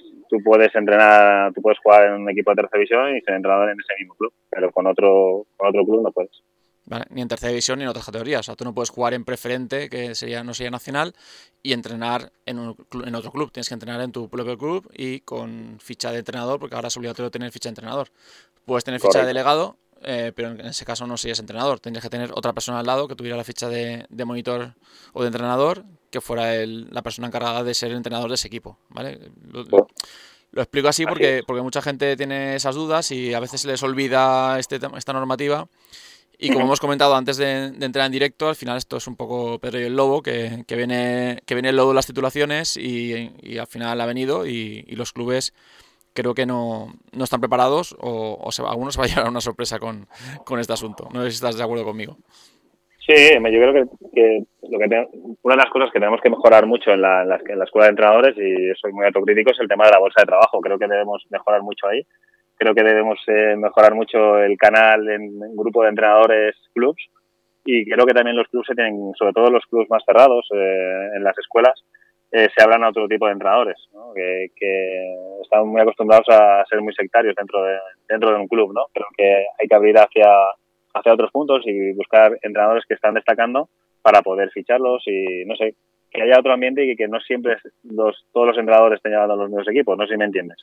si tú puedes entrenar, tú puedes jugar en un equipo de tercera división y ser entrenador en ese mismo club, pero con otro, con otro club no puedes. ¿vale? Ni en tercera división ni en otras categorías. O sea, tú no puedes jugar en preferente, que sería, no sería nacional, y entrenar en, un en otro club. Tienes que entrenar en tu propio club y con ficha de entrenador, porque ahora es obligatorio tener ficha de entrenador. Puedes tener ficha de delegado, eh, pero en ese caso no serías entrenador. Tendrías que tener otra persona al lado que tuviera la ficha de, de monitor o de entrenador, que fuera el- la persona encargada de ser el entrenador de ese equipo. ¿vale? Lo, lo- lo explico así porque, porque mucha gente tiene esas dudas y a veces se les olvida este, esta normativa. Y como hemos comentado antes de, de entrar en directo, al final esto es un poco Pedro y el Lobo, que, que viene, que viene el lobo de las titulaciones y, y al final ha venido y, y los clubes creo que no, no están preparados o, o se algunos se va a llevar una sorpresa con, con este asunto. No sé si estás de acuerdo conmigo. Sí, yo creo que, que lo que te- una de las cosas que tenemos que mejorar mucho en la, en, la, en la escuela de entrenadores, y soy muy autocrítico, es el tema de la bolsa de trabajo. Creo que debemos mejorar mucho ahí. Creo que debemos eh, mejorar mucho el canal en, en grupo de entrenadores clubs y creo que también los clubs se tienen, sobre todo los clubs más cerrados eh, en las escuelas, eh, se hablan a otro tipo de entrenadores, ¿no? que, están muy acostumbrados a ser muy sectarios dentro de, dentro de un club. ¿no? Creo que hay que abrir hacia, hacia otros puntos y buscar entrenadores que están destacando para poder ficharlos y no sé, que haya otro ambiente y que no siempre los, todos los entrenadores estén llevando a los mismos equipos, no sé si me entiendes.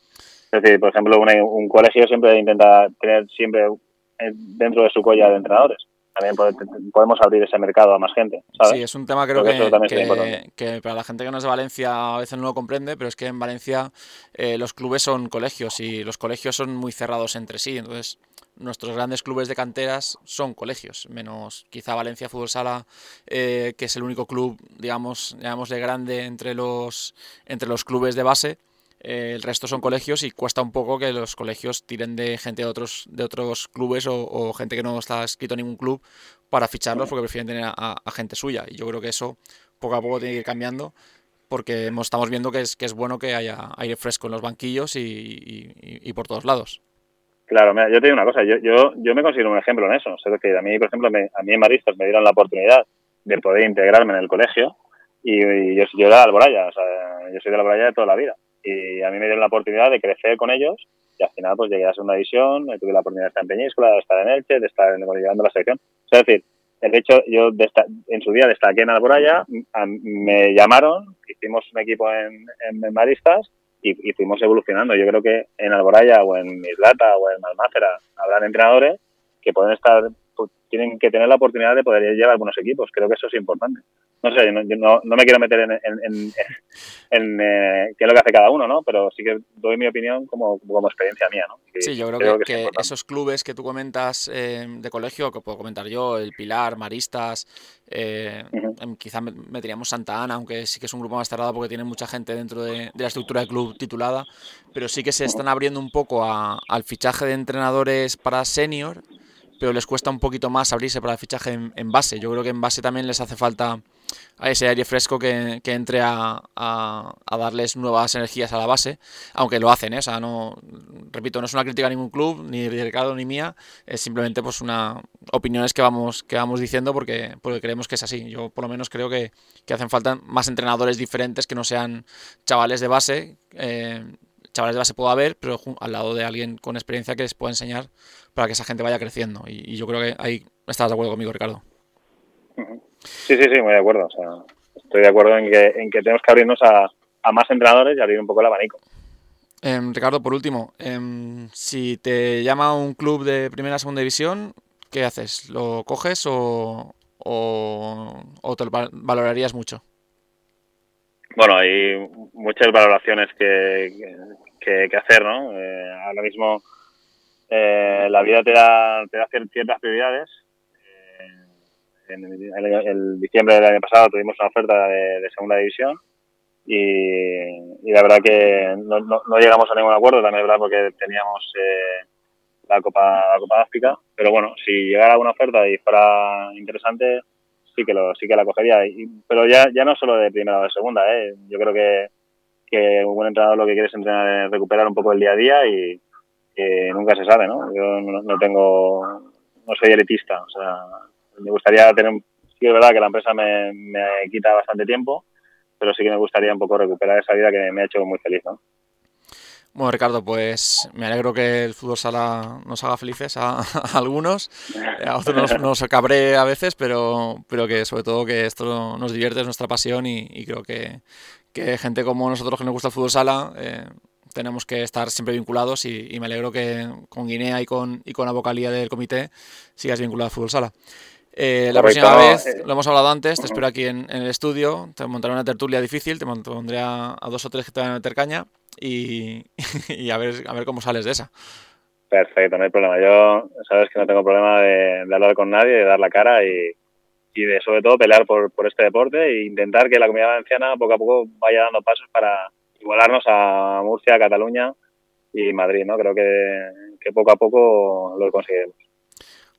Es decir, por ejemplo, una- un colegio siempre intenta tener siempre eh, dentro de su colla de entrenadores. También pode- podemos abrir ese mercado a más gente, ¿sabes? Sí, es un tema creo Creo que que, para la gente que no es de Valencia a veces no lo comprende, pero es que en Valencia eh, los clubes son colegios y los colegios son muy cerrados entre sí. Entonces, nuestros grandes clubes de canteras son colegios, menos quizá Valencia Fútbol Sala, eh, que es el único club, digamos, llamémosle grande entre los, entre los clubes de base. El resto son colegios y cuesta un poco que los colegios tiren de gente de otros, de otros clubes o, gente que no está escrito en ningún club para ficharlos porque prefieren tener a, gente suya. Y yo creo que eso poco a poco tiene que ir cambiando porque estamos viendo que es, que es bueno que haya aire fresco en los banquillos y, por todos lados. Claro, mira, yo te digo una cosa, yo, yo, yo me considero un ejemplo en eso. O sea, que a mí, por ejemplo, me- a mí en Maristas me dieron la oportunidad de poder integrarme en el colegio y, y yo, yo era de Alboraya, o sea, yo soy de Alboraya de toda la vida. Y a mí me dieron la oportunidad de crecer con ellos y al final pues llegué a segunda división, tuve la oportunidad de estar en Peñíscola, de estar en Elche, de estar en, llevando la selección. Es decir, el hecho, yo de en su día destaqué en Alboraya, me llamaron, hicimos un equipo en, Maristas y, fuimos evolucionando. Yo creo que en Alboraya o en Mislata o en Malmácera habrán entrenadores que pueden estar, pu- tienen que tener la oportunidad de poder llevar algunos equipos. Creo que eso es importante. No sé, no, yo no, no me quiero meter en, en, en, en, eh, qué es lo que hace cada uno, ¿no? Pero sí que doy mi opinión como, como experiencia mía, ¿no? Sí, yo creo, que, es que importante. esos clubes que tú comentas eh, de colegio, que puedo comentar yo, el Pilar, Maristas, eh, em, quizá me- meteríamos Santa Ana, aunque sí que es un grupo más cerrado porque tiene mucha gente dentro de, de la estructura del club titulada, pero sí que se están abriendo un poco a- al fichaje de entrenadores para senior, pero les cuesta un poquito más abrirse para el fichaje en, base. Yo creo que en base también les hace falta a ese aire fresco que, entre a, darles nuevas energías a la base, aunque lo hacen, ¿eh? o sea, no, repito, no es una crítica a ningún club, ni de Ricardo ni mía, es simplemente pues una opiniones que vamos, que vamos diciendo porque, porque creemos que es así. Yo por lo menos creo que, que hacen falta más entrenadores diferentes que no sean chavales de base. Eh, chavales de base puedo haber, pero al lado de alguien con experiencia que les pueda enseñar para que esa gente vaya creciendo. Y, y yo creo que ahí estás de acuerdo conmigo, Ricardo. Sí, sí, sí, muy de acuerdo. O sea, estoy de acuerdo en que, en que tenemos que abrirnos a, a más entrenadores y abrir un poco el abanico. Eh, Ricardo, por último, eh, si te llama un club de primera o segunda división, ¿qué haces? ¿Lo coges o, o, o te lo valorarías mucho? Bueno, hay muchas valoraciones que, que, hacer, ¿no? Eh, ahora mismo eh, la vida te da, te da ciertas prioridades. Eh, en diciembre del año pasado tuvimos una oferta de, segunda división y, la verdad que no, no, llegamos a ningún acuerdo, también es verdad porque teníamos la Copa la Copa África, pero bueno, si llegara alguna oferta y fuera interesante, sí que lo sí que la cogería, y, pero ya, ya no solo de primera o de segunda, ¿eh? yo creo que, que un buen entrenador lo que quiere es entrenar, recuperar un poco el día a día y nunca se sabe, ¿no? Yo no, tengo, no soy elitista, o sea, me gustaría tener, sí es verdad que la empresa me, me quita bastante tiempo, pero sí que me gustaría un poco recuperar esa vida que me ha hecho muy feliz. Bueno, Ricardo, pues me alegro que el fútbol sala nos haga felices a, a algunos, a otros nos, nos cabré a veces, pero, pero que sobre todo que esto nos divierte, es nuestra pasión y, y creo que, que, gente como nosotros que nos gusta el fútbol sala eh, tenemos que estar siempre vinculados y, y, me alegro que con Guinea y con, y con la vocalía del comité sigas vinculado al fútbol sala. Eh, la Correcto, próxima vez, eh, lo hemos hablado antes, te espero aquí en, en, el estudio, te montaré una tertulia difícil, te pondré a, a dos o tres que te van a meter caña y, y, a, ver, a ver cómo sales de esa. Perfecto, no hay problema. Yo sabes que no tengo problema de, de hablar con nadie, de dar la cara y, y de sobre todo pelear por, por este deporte e intentar que la comunidad valenciana poco a poco vaya dando pasos para igualarnos a Murcia, Cataluña y Madrid, ¿no? Creo que, que poco a poco lo conseguiremos.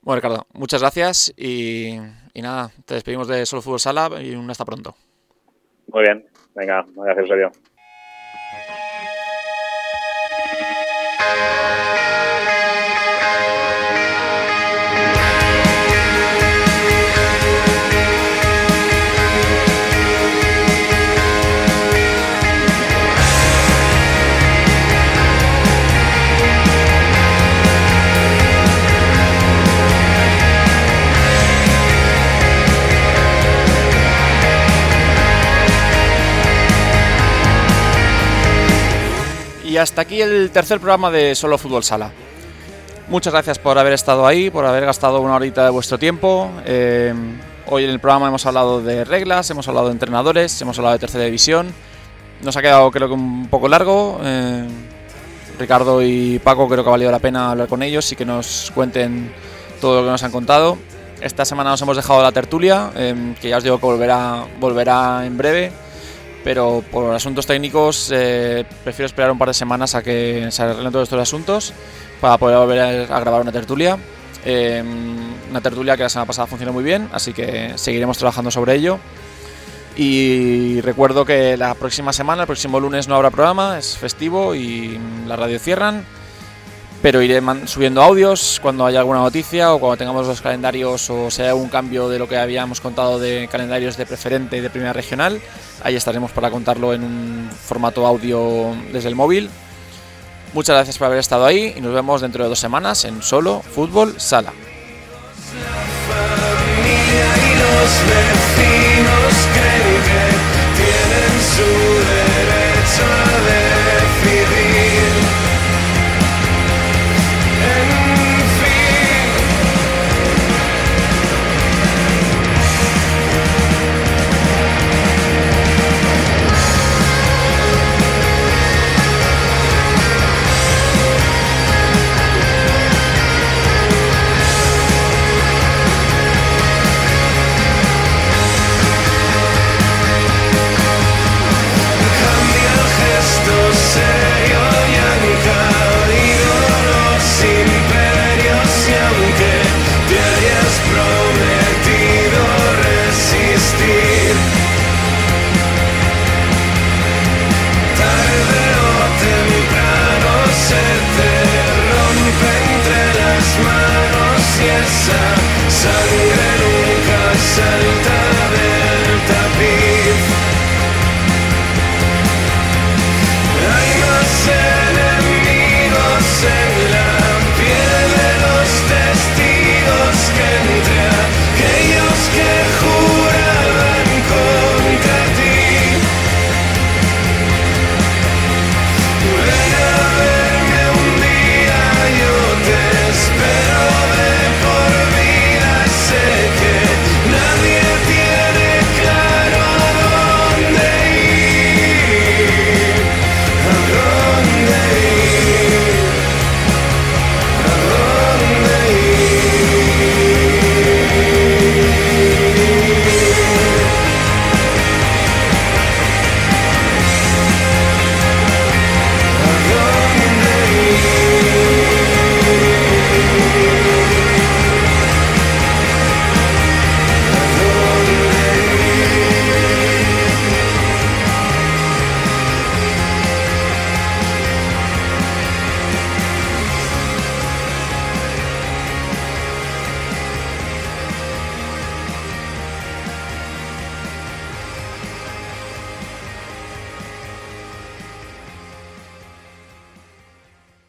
Bueno, Ricardo, muchas gracias y, y, nada, te despedimos de Solo Fútbol Sala y un hasta pronto. Muy bien, venga, gracias, Eusebio. Y hasta aquí el tercer programa de Solo Fútbol Sala. Muchas gracias por haber estado ahí, por haber gastado una horita de vuestro tiempo. Eh, hoy en el programa hemos hablado de reglas, hemos hablado de entrenadores, hemos hablado de tercera división. Nos ha quedado creo que un poco largo. Eh, Ricardo y Paco creo que ha valido la pena hablar con ellos y que nos cuenten todo lo que nos han contado. Esta semana nos hemos dejado la tertulia, eh, que ya os digo que volverá, volverá en breve pero por asuntos técnicos eh, prefiero esperar un par de semanas a que se arreglen todos estos asuntos para poder volver a, grabar una tertulia. Eh, una tertulia que la semana pasada funcionó muy bien, así que seguiremos trabajando sobre ello. Y recuerdo que la próxima semana, el próximo lunes no habrá programa, es festivo y la radio cierran. Pero iré subiendo audios cuando haya alguna noticia o cuando tengamos los calendarios o sea algún cambio de lo que habíamos contado de calendarios de preferente y de primera regional. Ahí estaremos para contarlo en un formato audio desde el móvil. Muchas gracias por haber estado ahí y nos vemos dentro de dos semanas en Solo Fútbol Sala.